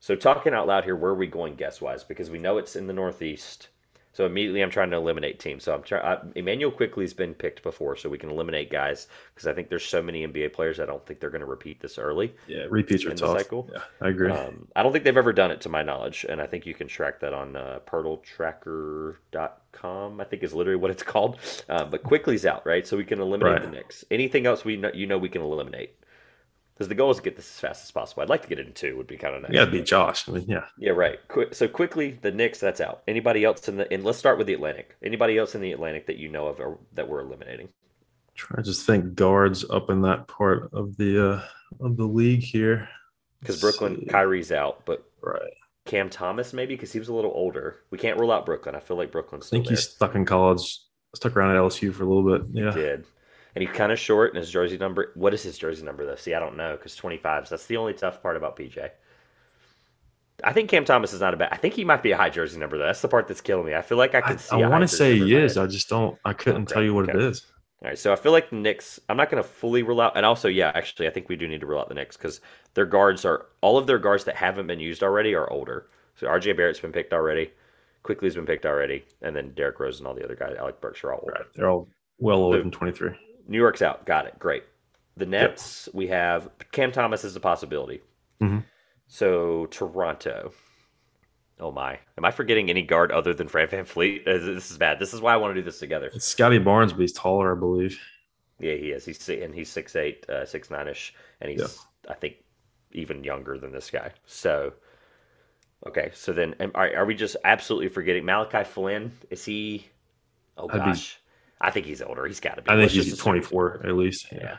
So talking out loud here, where are we going guess wise? Because we know it's in the Northeast. So immediately I'm trying to eliminate teams. So I'm trying. Immanuel Quickley's been picked before, so we can eliminate guys because I think there's so many NBA players. I don't think they're going to repeat this early. Yeah, repeats are in tough. cycle. Yeah, I agree. Um, I don't think they've ever done it to my knowledge, and I think you can track that on uh, PoeltlTracker.com. I think is literally what it's called. Uh, but Quickley's out, right? So we can eliminate right. the Knicks. Anything else we know, you know we can eliminate. Because the goal is to get this as fast as possible. I'd like to get it in two. Would be kind of nice. To beat Josh. I mean, yeah. Yeah, right. So Quickley, the Knicks. That's out. Anybody else in the? And let's start with the Atlantic. Anybody else in the Atlantic that you know of or, that we're eliminating? Try to just think guards up in that part of the uh of the league here. Because Brooklyn, see. Kyrie's out, but Right. Cam Thomas maybe because he was a little older. We can't rule out Brooklyn. I feel like Brooklyn's I think he's stuck in college. Stuck around at LSU for a little bit. Yeah. did. And he's kind of short, and his jersey number. What is his jersey number though? See, I don't know because 25s. That's the only tough part about PJ. I think Cam Thomas is not a bad. I think he might be a high jersey number though. That's the part that's killing me. I feel like I I, see. I want to say he is. I just don't. I couldn't Okay, tell you what okay. it is. All right, so I feel like the Knicks. I'm not going to fully rule out, and also, yeah, actually, I think we do need to rule out the Knicks because their guards are all of their guards that haven't been used already are older. So R.J. Barrett's been picked already, Quickley's been picked already, and then Derrick Rose and all the other guys, Alec Burks, are all older. Right. They're all well older than 23. New York's out. Got it. Great. The Nets, we have Cam Thomas is a possibility. Mhm. So Toronto. Oh my. Am I forgetting any guard other than Fran VanVleet? Uh, This is bad. This is why I want to do this together. It's Scottie Barnes, but he's taller, I believe. Yeah, he is. He's and he's six eight, uh, six nine ish, and he's Yeah. I think even younger than this guy. So okay, so then am- are, are we just absolutely forgetting Malachi Flynn? Is he? Oh I'd be- gosh, I think he's older. He's got to be. I think Let's just he's 24 at least. Yeah.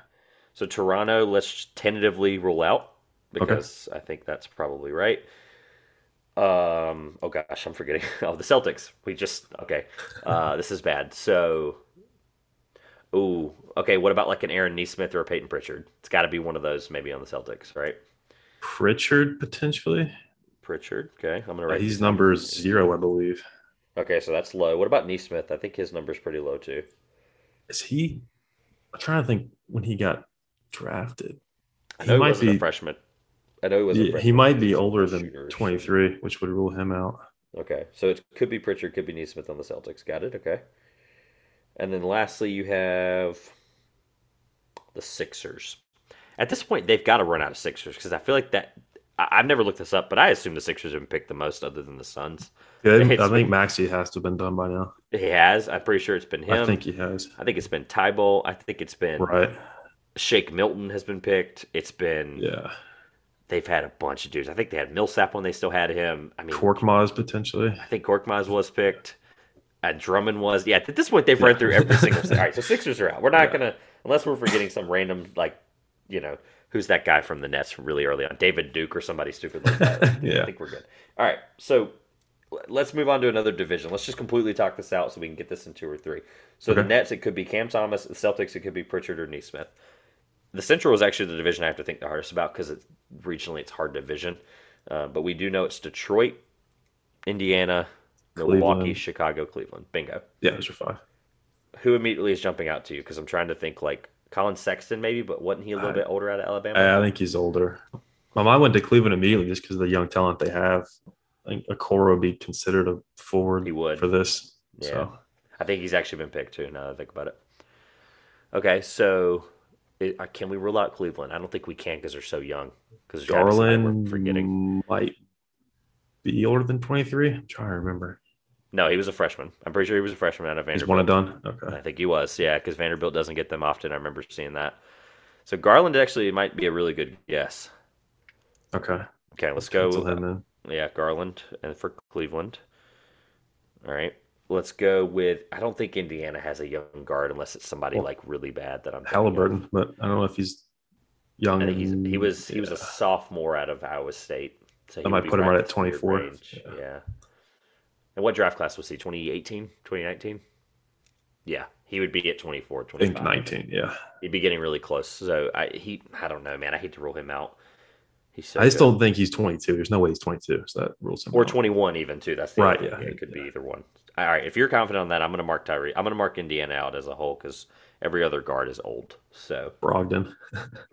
So Toronto, let's tentatively rule out because I think that's probably right. Um. Oh gosh, I'm forgetting. Oh, the Celtics. We just okay. Uh, this is bad. So, oh, okay. What about like an Aaron Nesmith or a Payton Pritchard? It's got to be one of those, maybe on the Celtics, right? Pritchard potentially. Pritchard. Okay, I'm gonna Yeah, write. he's these number zero, I believe. Okay, so that's low. What about Nesmith? I think his number's pretty low too. Is he? I'm trying to think when he got drafted. I He might be. a freshman. I know he was. Yeah, he might be older than shooter. 23, which would rule him out. Okay, so it could be Pritchard, could be Nesmith on the Celtics. Got it. Okay. And then lastly, you have the Sixers. At this point, they've got to run out of Sixers because I feel like that. I- I've never looked this up, but I assume the Sixers have been picked the most, other than the Suns. Yeah, I think Maxey has to have been done by now. He has. I'm pretty sure it's been him. I think he has. I think it's been Thybulle. I think it's been Right. Shake Milton has been picked. It's been Yeah. They've had a bunch of dudes. I think they had Millsap when they still had him. I mean, Korkmaz potentially. I think Korkmaz was picked. Uh, Drummond was. Yeah, at this point, they've run through every single. All right, so Sixers are out. We're not Yeah. gonna unless we're forgetting some random like, you know, who's that guy from the Nets from really early on, David Duke or somebody stupid like that. Yeah, I think we're good. All right, so let's move on to another division. Let's just completely talk this out so we can get this in two or three. So the Nets, it could be Cam Thomas. The Celtics, it could be Pritchard or Nesmith. The Central is actually the division I have to think the hardest about because it's regionally it's hard division. Uh, but we do know it's Detroit, Indiana, Milwaukee, Chicago, Cleveland. Bingo. Yeah, those are five. Who immediately is jumping out to you? Because I'm trying to think like Collin Sexton maybe, but wasn't he a little I- bit older out of Alabama? I, I think he's older. My mind went to Cleveland immediately just because of the young talent they have. I think Okoro would be considered a forward He would. for this. Yeah. So I think he's actually been picked too. Now that I think about it. Okay, so it, uh, can we rule out Cleveland? I don't think we can because they're so young. Because Garland we're forgetting. might be older than 23. I'm trying to remember. No, he was a freshman. I'm pretty sure he was a freshman out of Vanderbilt. He's one and done. Okay. I think he was, yeah, because Vanderbilt doesn't get them often. I remember seeing that. So Garland actually might be a really good guess. Okay. Okay, let's Pencil go. him. Yeah, Garland and for Cleveland. All right, let's go with. I don't think Indiana has a young guard unless it's somebody Well, like really bad that I'm. Halliburton, but I don't know if he's young. I think he's he was he was a sophomore out of Iowa State. So he might put him right at 24. Yeah. Yeah. And what draft class was he? 2018, 2019? Yeah, he would be at 24, I think 25. 19. Yeah. He'd be getting really close. So I he I don't know, man. I hate to rule him out. He's so I just good. don't think he's 22. There's no way he's 22. So that rules him or out. 21 even too. That's the Right, yeah. it could be either one. All right, if you're confident on that, I'm going to mark Tyree. I'm going to mark Indiana out as a whole because every other guard is old. So Brogdon.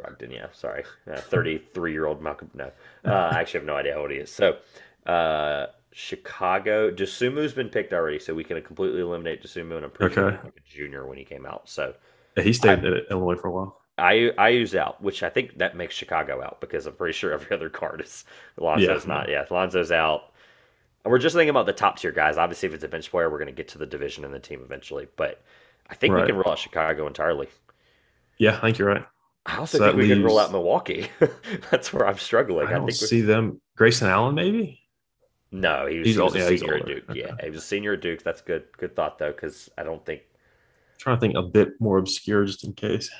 Brogdon, yeah, sorry, 33 year old Malcolm. No, uh, I actually have no idea how old he is. So uh, Chicago, Dosunmu's been picked already, so we can completely eliminate Dosunmu, and I'm pretty sure Okay. was like a junior when he came out. So Yeah, he stayed at Illinois for a while. I I use out, which I think that makes Chicago out because I'm pretty sure every other card is Lonzo's Yeah. not. Yeah, Lonzo's out. And we're just thinking about the top tier guys. Obviously, if it's a bench player, we're going to get to the division and the team eventually. But I think we can rule out Chicago entirely. Yeah, I think you're right. I also So think we could roll leaves- out Milwaukee. That's where I'm struggling. I I, don't think we- see them. Grayson Allen, maybe. no, he was, He's he was old- a yeah, senior at. Duke. Okay. Yeah, he was a senior at Duke. That's good. Good thought though, because I don't think. trying to think a bit more obscure just in case.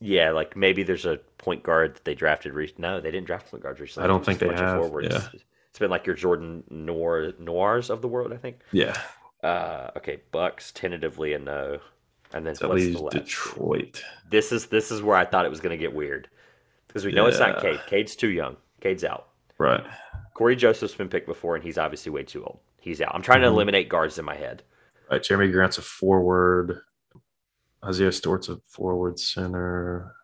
Yeah, like maybe there's a point guard that they drafted. Re- no, they didn't draft point guards recently. I don't think they have, Forwards. yeah. It's been like your Jordan Nwora Nworas of the world, I think. Yeah, Uh, okay, Bucks tentatively a no, and then that what's the last? Detroit. This is this is where I thought it was going to get weird because we know it's not Yeah. Cade. Cade's too young. Cade's out. Right. Cory Joseph's been picked before, and he's obviously way too old. He's out. I'm trying to Mhm. eliminate guards in my head. Right. Jerami Grant's a forward. Isaiah Stewart's a forward center.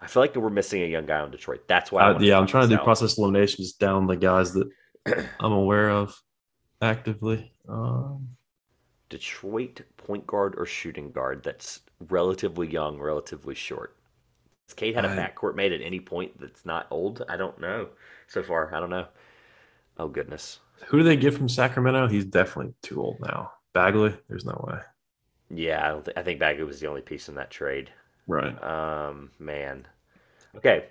I feel like we're missing a young guy on Detroit. That's why. I uh, yeah, I'm trying to do out. process eliminations down the guys that I'm aware of actively. Um, Detroit point guard or shooting guard that's relatively young, relatively short. Has Cade had a I- backcourt mate at any point that's not old? I don't know. So far, I don't know. Oh goodness. who do they get from Sacramento? He's definitely too old now. Bagley, there's no way. Yeah, I don't. Th- I think Bagley was the only piece in that trade. Right. Um, man. Okay.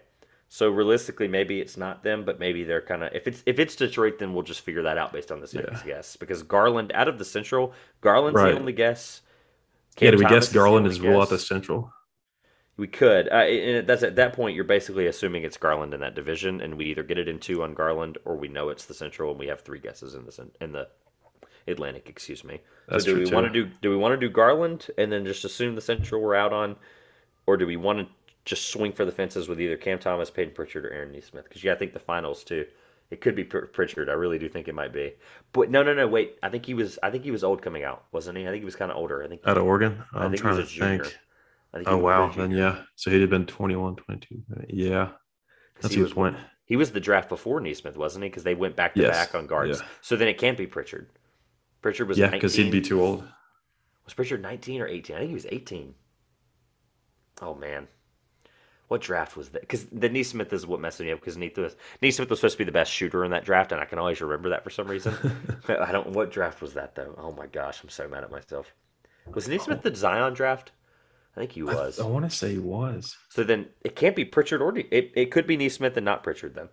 So realistically, maybe it's not them, but maybe they're kind of. If it's if it's Detroit, then we'll just figure that out based on this next guess. Because Garland, out of the Central, Garland's Right. the only guess. yeah, Cam do we Thomas guess Garland is rule out the. Central? We could. Uh, and that's at that point, you're basically assuming it's Garland in that division, and we either get it in two on Garland, or we know it's the Central, and we have three guesses in the in the Atlantic. Excuse me. That's so do we want to do do we want to do Garland and then just assume the Central we're out on, or do we want to just swing for the fences with either Cam Thomas, Payton Pritchard, or Aaron Nesmith? Because yeah, I think the finals too. It could be Pritchard. I really do think it might be. But no, no, no. Wait. I think he was. I think he was old coming out, wasn't he? I think he was kind of older. I think. Out of Oregon? I I'm think he trying was to a junior. think. I think Oh, wow. Then, yeah. So he'd have been 21, 22. Yeah. That's he was point. He was the draft before Nesmith, wasn't he? Because they went back to Yes. back on guards. Yeah. So then it can't be Pritchard. Pritchard was Yeah, because he'd be too old. Was Pritchard 19 or 18? I think he was 18. Oh, man. What draft was that? Because the Nesmith is what messed me up because Nesmith, Nesmith was supposed to be the best shooter in that draft, and I can always remember that for some reason. I don't. What draft was that, though? Oh, my gosh. I'm so mad at myself. Was Nesmith the Zion draft? I think he was. I want to say he was. So then it can't be Pritchard or it. It could be Nesmith and not Pritchard then.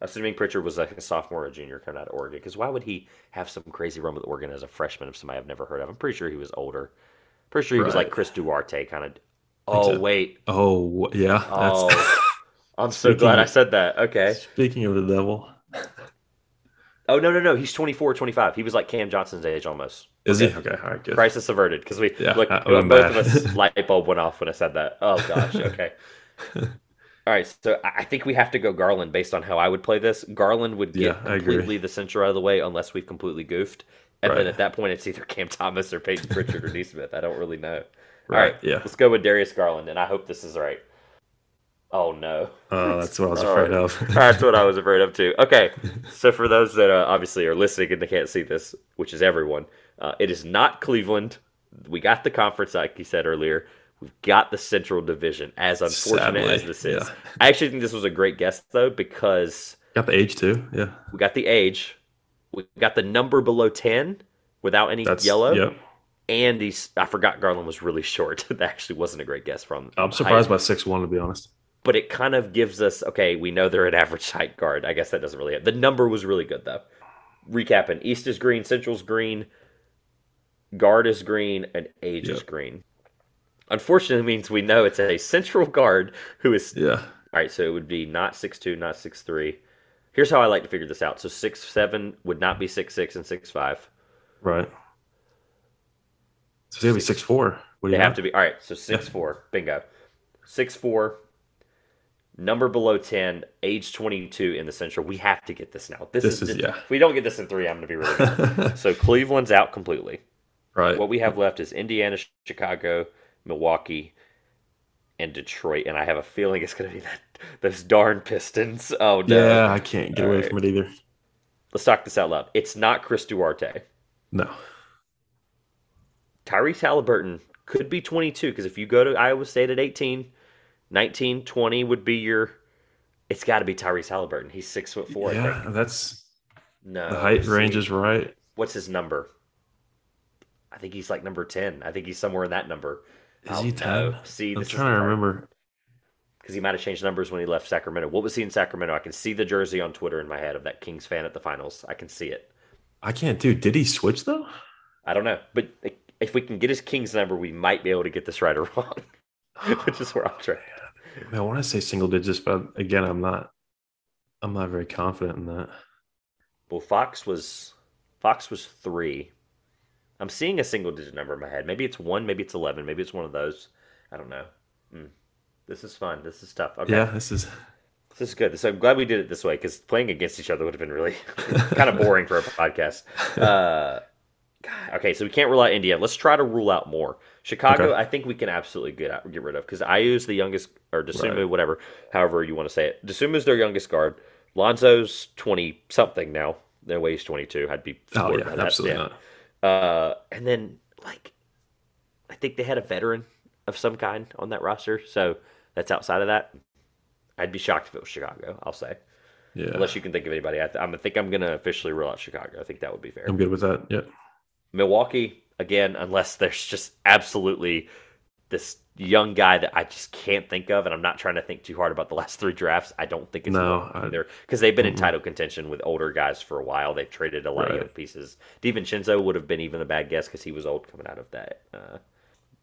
Assuming Pritchard was like a sophomore or junior coming out of Oregon, because why would he have some crazy run with Oregon as a freshman of somebody I've never heard of? I'm pretty sure he was older. Pretty sure he was like Chris Duarte kind of. Oh wait, Oh, yeah. That's, oh, I'm so glad I said that. Okay. Speaking of the devil, Oh no no no, he's 24 25. He was like Cam Johnson's age almost. is he? Okay, all right, good. Crisis averted because we Yeah, look both I'm of us light bulb went off when I said that. Oh gosh, okay. All right, so I I think we have to go Garland based on how I would play this. Garland would get Yeah, completely the center out of the way unless we've completely goofed, and then at that point it's either Cam Thomas or Payton Pritchard or Nesmith. I don't really know. All Right, right, yeah. let's go with Darius Garland, and I hope this is right. Oh no. Oh, that's what I was afraid right. of. That's what I was afraid of too. Okay, so for those that uh, obviously are listening and they can't see this, which is everyone, uh, it is not Cleveland. We got the conference, like you said earlier. We've got the Central Division. As unfortunate Sadly, as this is, yeah. I actually think this was a great guess though because Got the age too. Yeah. we got the age, we got the number below ten without any That's yellow, Yep. and he's. I forgot Garland was really short. that actually wasn't a great guess from. I'm surprised by six one to be honest. but it kind of gives us okay we know they're an average height guard i guess that doesn't really help. the number was really good though recapping east is green central's green guard is green and age is green unfortunately means we know it's a central guard who is Yeah. all right so it would be not six two, not 6'3 here's how i like to figure this out so six seven would not be six six and six five. Right. So it's gonna be six four. What They have to be all right. So six four, bingo. Six four, number below ten, age twenty two in the Central. We have to get this now. This, This is, is- yeah. If we don't get this in three, I'm going to be really so Cleveland's out completely. right. What we have left is Indiana, Chicago, Milwaukee, and Detroit. And I have a feeling it's going to be that those darn Pistons. Oh no! yeah, I can't get All away right. from it either. Let's talk this out loud. It's not Chris Duarte. No. Tyrese Halliburton could be 22 because if you go to Iowa State at 18, 19, 20 would be your. It's got to be Tyrese Halliburton. He's six foot four. Yeah, that's No, the height range is right. What's his number? I think he's like number 10. I think he's somewhere in that number. Is he. 10? See, I'm trying to remember. because he might have changed numbers when he left Sacramento. What was he in Sacramento? I can see the jersey on Twitter in my head of that Kings fan at the finals. I can see it. I can't do. Did he switch though? I don't know, but if we can get his Kings number, we might be able to get this right or wrong, which is where I'm trying. I, mean, I want to say single digits, but again, I'm not. I'm not very confident in that. Well, Fox was Fox was three. I'm seeing a single digit number in my head. Maybe it's one, maybe it's eleven, maybe it's one of those. I don't know. Mm. This is fun. This is tough. Okay. Yeah, this is this is good. So I'm glad we did it this way because playing against each other would have been really kind of boring for a podcast. Uh, okay, so we can't rule out India. Let's try to rule out more. Chicago, okay. I think we can absolutely get out, get rid of because Ayo's the youngest, or Dosunmu, right. whatever, however you want to say it. Dosunmu's their youngest guard. Lonzo's twenty something now. Their way he's twenty two. I'd be oh yeah, absolutely yeah. not. Uh, and then like, I think they had a veteran of some kind on that roster. So that's outside of that. I'd be shocked if it was Chicago. I'll say. Yeah. Unless you can think of anybody, I, th- I think I'm going to officially rule out Chicago. I think that would be fair. I'm good with that. Yeah. Milwaukee again, unless there's just absolutely this young guy that I just can't think of, and I'm not trying to think too hard about the last three drafts. I don't think it's no either because they've been mm-hmm. in title contention with older guys for a while. They've traded a lot right. of young pieces. DiVincenzo would have been even a bad guess because he was old coming out of that, uh,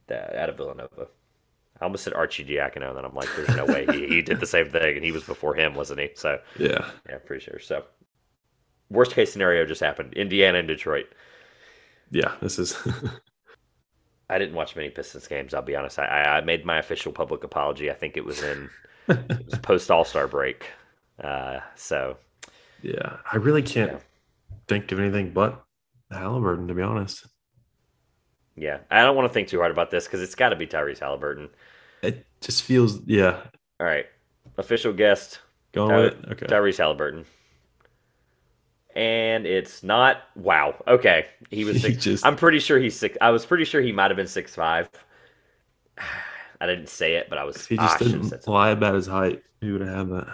that out of Villanova. I almost said Arcidiacono, and then I'm like, there's no way he, he did the same thing, and he was before him, wasn't he? So yeah, yeah, pretty sure. So worst case scenario just happened: Indiana and Detroit. Yeah, this is. I didn't watch many Pistons games. I'll be honest. I, I made my official public apology. I think it was in it was post All Star break. Uh, so yeah, I really can't yeah. think of anything but Halliburton, to be honest. Yeah, I don't want to think too hard about this because it's got to be Tyrese Halliburton. It just feels, yeah. All right, official guest. Going Ty- with it. Okay. Tyrese Halliburton. And it's not. Wow. Okay, he was. Six, he just, I'm pretty sure he's six. I was pretty sure he might have been six five. I didn't say it, but I was. He just ah, didn't lie about his height, he would have had that.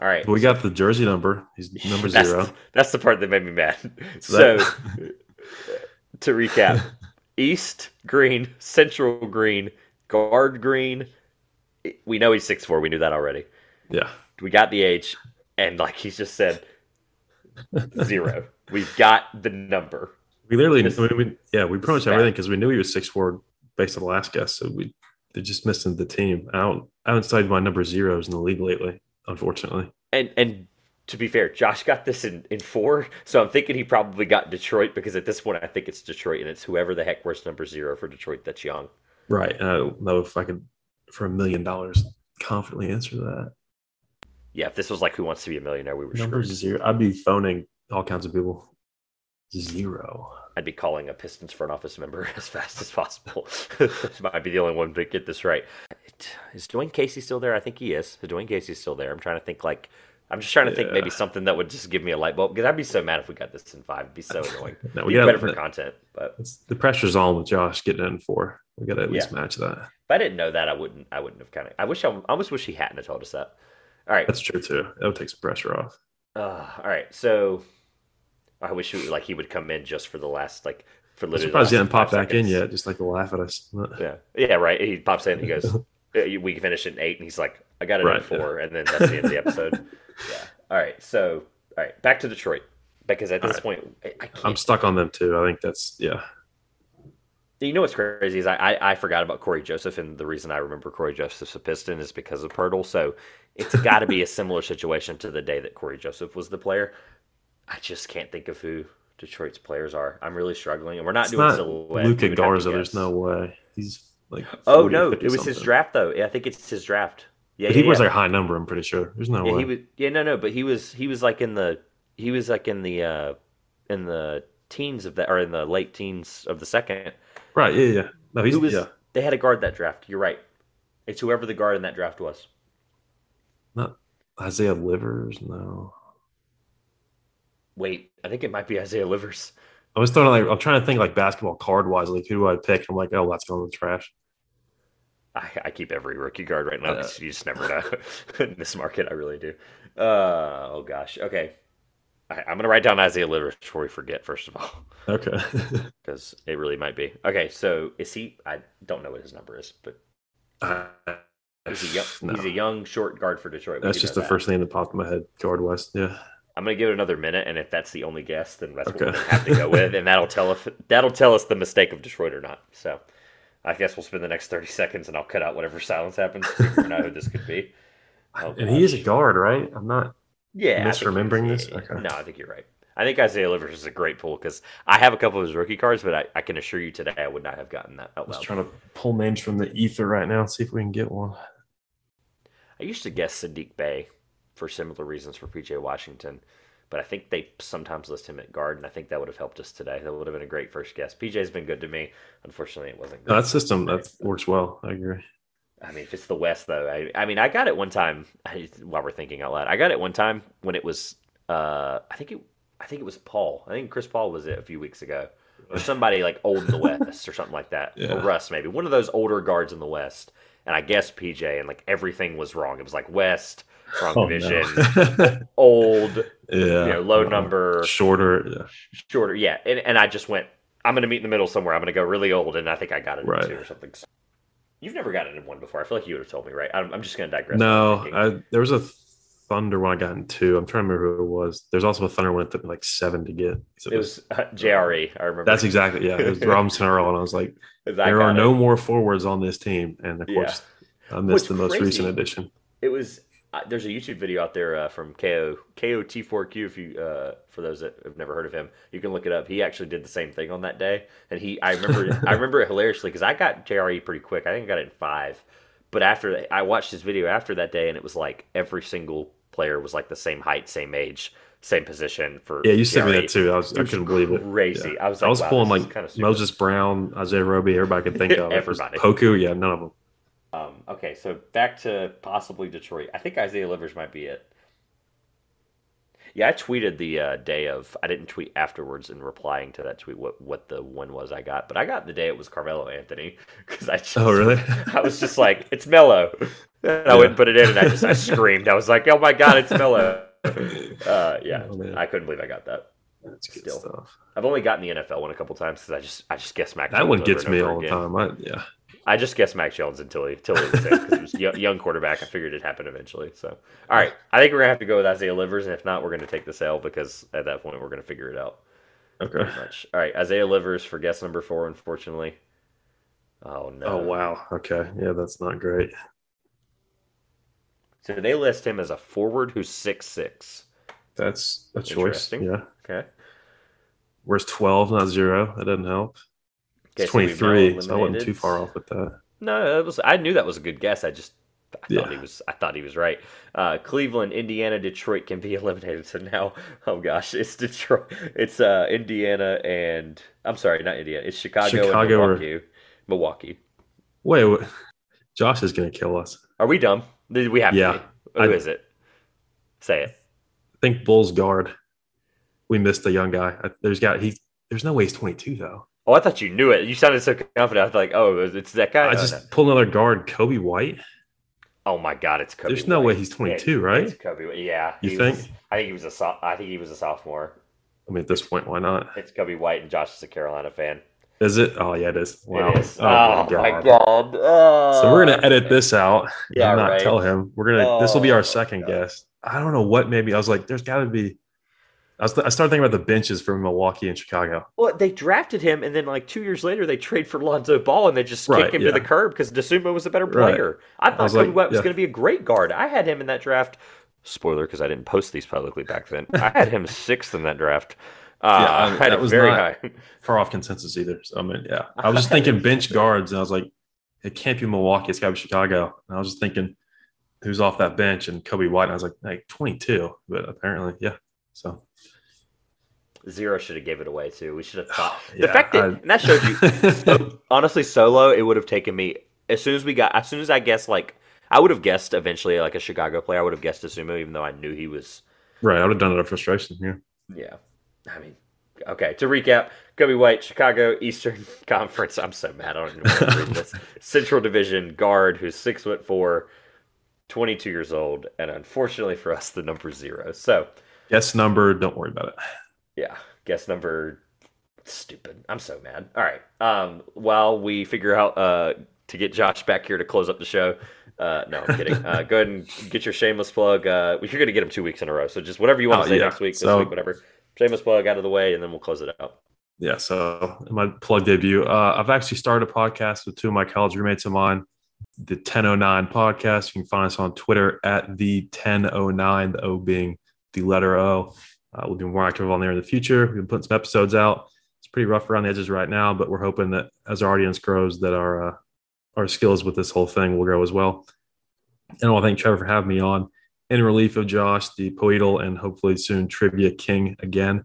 All right. we got the jersey number. He's number that's zero. That's the part that made me mad. So, so to recap, East green, central green, guard green. We know he's six four. We knew that already. Yeah. We got the age, and like he's just said, zero. We've got the number. We literally, I mean, we, yeah, we pretty much everything because we knew he was six four based on the last guess. So we they're just missing the team. I don't I haven't studied my number zeros in the league lately, unfortunately. And and to be fair, Josh got this in, in four, so I'm thinking he probably got Detroit because at this point I think it's Detroit and it's whoever the heck wears number zero for Detroit that's young. Right. And I don't know if I could, for a million dollars, confidently answer that. Yeah, if this was like Who Wants to Be a Millionaire, we were number screwed. zero. I'd be phoning all kinds of people. Zero. I'd be calling a Pistons front office member as fast as possible. Might be the only one to get this right. Is Dwane Casey still there? I think he is. Dwane Casey's still there. I'm trying to think like I'm just trying to yeah. think maybe something that would just give me a light bulb because I'd be so mad if we got this in five. It'd be so annoying. no, we got better for the, content, but the pressure's on with Josh getting in four. We got to at least yeah. match that. If I didn't know that, I wouldn't. I wouldn't have kind of. I wish I, I almost wish he hadn't have told us that. All right, that's true too. That would take some pressure off. Uh, all right, so I wish he, like he would come in just for the last like for literally. I'm surprised he didn't pop back seconds. in yet, just like to laugh at us. yeah, yeah, right. He pops in. He goes, "We finish at eight, and he's like, "I got it right, at four, yeah. and then that's the end of the episode. yeah. All right. So, all right, back to Detroit because at this right. point, I, I am stuck on them too. I think that's yeah. You know what's crazy is I, I, I forgot about Cory Joseph, and the reason I remember Cory Joseph's a Piston is because of Poeltl. So it's got to be a similar situation to the day that Cory Joseph was the player. I just can't think of who Detroit's players are. I'm really struggling, and we're not it's doing not silhouette. Luka Garza. There's no way he's like. Oh no, it was something. his draft though. Yeah, I think it's his draft. Yeah, but he yeah, was yeah. a high number. I'm pretty sure. There's no yeah, way. He was, yeah, no, no, but he was he was like in the he was like in the uh in the teens of that or in the late teens of the second. Right. Yeah. Yeah. No, he's was, yeah. They had a guard that draft. You're right. It's whoever the guard in that draft was. Not Isaiah Livers. No. Wait, I think it might be Isaiah Livers. I was throwing like I'm trying to think like basketball card wise, like who do I pick? I'm like, oh, that's going to the trash. I, I, keep every rookie guard right now uh, you just never know in this market. I really do. Uh, oh gosh. Okay. I, am gonna write down Isaiah Livers before we forget. First of all. Okay. Because it really might be. Okay. So is he? I don't know what his number is, but I He's a young, No. he's a young short guard for Detroit. We That's just the that. first name that popped in my head. Guard West. Yeah. I'm gonna give it another minute, and if that's the only guess, then that's Okay. what we're have to go with, and that'll tell if that'll tell us the mistake of Detroit or not. So, I guess we'll spend the next 30 seconds, and I'll cut out whatever silence happens. figure out who this could be. Oh, and he is a guard, right? I'm not. Yeah, misremembering this? Okay. No, I think you're right. I think Isaiah Livers is a great pull because I have a couple of his rookie cards, but I, I can assure you today I would not have gotten that out I was loud. trying to pull names from the ether right now and see if we can get one. I used to guess Saddiq Bey for similar reasons for PJ Washington, but I think they sometimes list him at guard, and I think that would have helped us today. That would have been a great first guess. PJ's been good to me. Unfortunately, it wasn't. No, that system that works well. I agree. I mean, if it's the West, though, I, I mean, I got it one time. I, while we're thinking out loud, I got it one time when it was. Uh, I think it. I think it was Paul. I think Chris Paul was it a few weeks ago, or somebody like old in the West or something like that. Yeah. Or Russ maybe one of those older guards in the West. And I guess PJ, and like everything was wrong. It was like West, wrong Oh, division, no. old, yeah. you know, low Uh, number, Shorter. Yeah. shorter. Yeah, and, and I just went. I'm going to meet in the middle somewhere. I'm going to go really old, and I think I got it Right. in two or something. So, you've never gotten it in one before. I feel like you would have told me, right? I'm, I'm just going to digress. No, I, there was a Thunder one I got in two. I'm trying to remember who it was. There's also a Thunder one that took me like seven to get. So it was uh, JRE. I remember. That's exactly yeah. It was Robinson Earl, and I was like, there are it. no more forwards on this team, and of Yeah. course, I missed What's the most crazy- recent addition. It was. Uh, there's a YouTube video out there uh, from KO KOT4Q. If you, uh, for those that have never heard of him, you can look it up. He actually did the same thing on that day, and he. I remember. I remember it hilariously because I got JRE pretty quick. I think I got it in five, but after I watched his video after that day, and it was like every single player was like the same height, same age, same position for. Yeah, you sent me that too. I was I couldn't believe it. Crazy. Yeah. I was. I was wow, pulling like kinda. Moses Brown, Isaiah Roby, everybody could think of. Everybody. Poku, yeah, none of them. Um, okay, so back to possibly Detroit. I think Isaiah Livers might be it. Yeah, I tweeted the uh, day of. I didn't tweet afterwards in replying to that tweet what what the one was I got, but I got the day it was Carmelo Anthony because I just Oh, really? I was just like it's Melo. And I went and put it in, and I just I screamed. I was like, oh my god, it's Melo. Uh, yeah, Oh. I couldn't believe I got that. That's good Still. stuff. I've only gotten the NFL one a couple times because I just I just guess Mac. That one gets me all the time. I, yeah, I just guessed Mac Jones until he until he was there because he was young, young quarterback. I figured it'd happen eventually. So, all right, I think we're gonna have to go with Isaiah Livers, and if not, we're gonna take the sale because at that point we're gonna figure it out okay. All right, Isaiah Livers for guess number four. Unfortunately, oh no. Oh wow. Okay, yeah, that's not great. So they list him as a forward who's six six. That's a choice. Yeah. Okay. Where's twelve, not zero? That doesn't help. It's so we've twenty three, so I wasn't too far off with that. No, it was. I knew that was a good guess. I just I thought Yeah. he was. I thought he was right. Uh, Cleveland, Indiana, Detroit can be eliminated. So now, oh gosh, it's Detroit. It's uh, Indiana and I'm sorry, not Indiana. It's Chicago, Chicago or- and Milwaukee. Milwaukee. Wait, what? Josh is gonna kill us. Are we dumb? We have Yeah. to? Be? Who I- is it? Say it. I think Bulls guard. We missed a young guy. There's got he. There's no way he's 22 though. Oh, I thought you knew it. You sounded so confident. I was like, oh, it's that guy. I Oh, just no. pulled another guard, Coby White. oh my God, it's Coby. There's no way he's 22, Yeah, right? It's Coby. Yeah. You think? Was, I think he was a. so- I think he was a sophomore. I mean, at this point, why not? It's Coby White, and Josh is a Carolina fan. Is it? Oh yeah, it is. Wow. It is. Oh, my oh god. Oh. So we're gonna edit this out. Yeah, and not right. tell him. We're gonna. this will be Oh, our second God. guess. I don't know what. Maybe I was like, there's got to be. I, was, I started thinking about the benches for Milwaukee and Chicago. Well, they drafted him, and then like two years later, they trade for Lonzo Ball, and they just Right, kick him yeah. to the curb because Dosunmu was a better Right. player. I thought was Coby like, White was yeah. going to be a great guard. I had him in that draft. Spoiler, because I didn't post these publicly back then. I had him sixth in that draft. Uh, Yeah, I- I had that it was very high. Far off consensus either. So, I mean, yeah. I was just thinking bench guards, and I was like, it can't be Milwaukee. It's got to be Chicago. And I was just thinking, who's off that bench? And Coby White. And I was like, like 22. But apparently, yeah. So Zero should have gave it away too. We should have thought the Yeah, fact that I- and that shows you. so, honestly, solo, it would have taken me as soon as we got as soon as I guessed like I would have guessed eventually like a Chicago player. I would have guessed Dosunmu, even though I knew he was right. I would have done it out of frustration. Yeah. Yeah. I mean, okay, to recap, Coby White, Chicago Eastern Conference. I'm so mad. I don't even want to read this. Central Division guard who's six foot four, 22 years old, and unfortunately for us, the number zero. So, Guess number. Don't worry about it. yeah, guess number stupid. I'm so mad. All right. Um, while we figure out uh to get Josh back here to close up the show, Uh, no, I'm kidding. Uh, go ahead and get your shameless plug. Uh, you're going to get him two weeks in a row. So just whatever you want Oh, to say yeah. next week, this So- week, whatever. Shameless plug out of the way, and then we'll close it out. Yeah, so my plug debut. Uh, I've actually started a podcast with two of my college roommates of mine, the 1009 podcast. You can find us on Twitter at the 1009, the O being the letter O. Uh, we'll be more active on there in the future. We've been putting some episodes out. It's pretty rough around the edges right now, but we're hoping that as our audience grows, that our uh, our skills with this whole thing will grow as well. And I want to thank Trevor for having me on in relief of Josh, the Poeltl, and hopefully soon Trivia King again.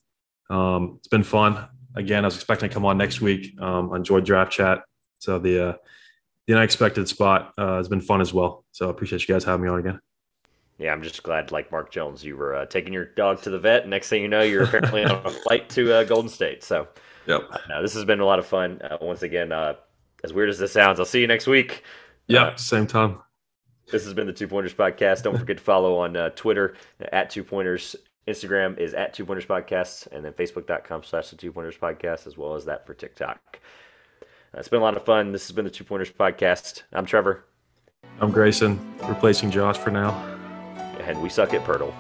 Um, it's been fun. Again, I was expecting to come on next week. Um, I enjoyed draft chat. So the uh, the unexpected spot uh, has been fun as well. So I appreciate you guys having me on again. Yeah, I'm just glad, like Mark Jones, you were uh, taking your dog to the vet. Next thing you know, you're apparently on a flight to uh, Golden State. So, Yep. no, this has been a lot of fun. Uh, once again, uh, as weird as this sounds, I'll see you next week. Yeah. Uh, Same time. This has been the Two Pointers Podcast. Don't forget to follow on uh, Twitter at Two Pointers. Instagram is at Two Pointers Podcast, and then Facebook.com slash the Two Pointers Podcast, as well as that for TikTok. Uh, it's been a lot of fun. This has been the Two Pointers Podcast. I'm Trevor, I'm Grayson, replacing Josh for now. And we suck at Poeltl.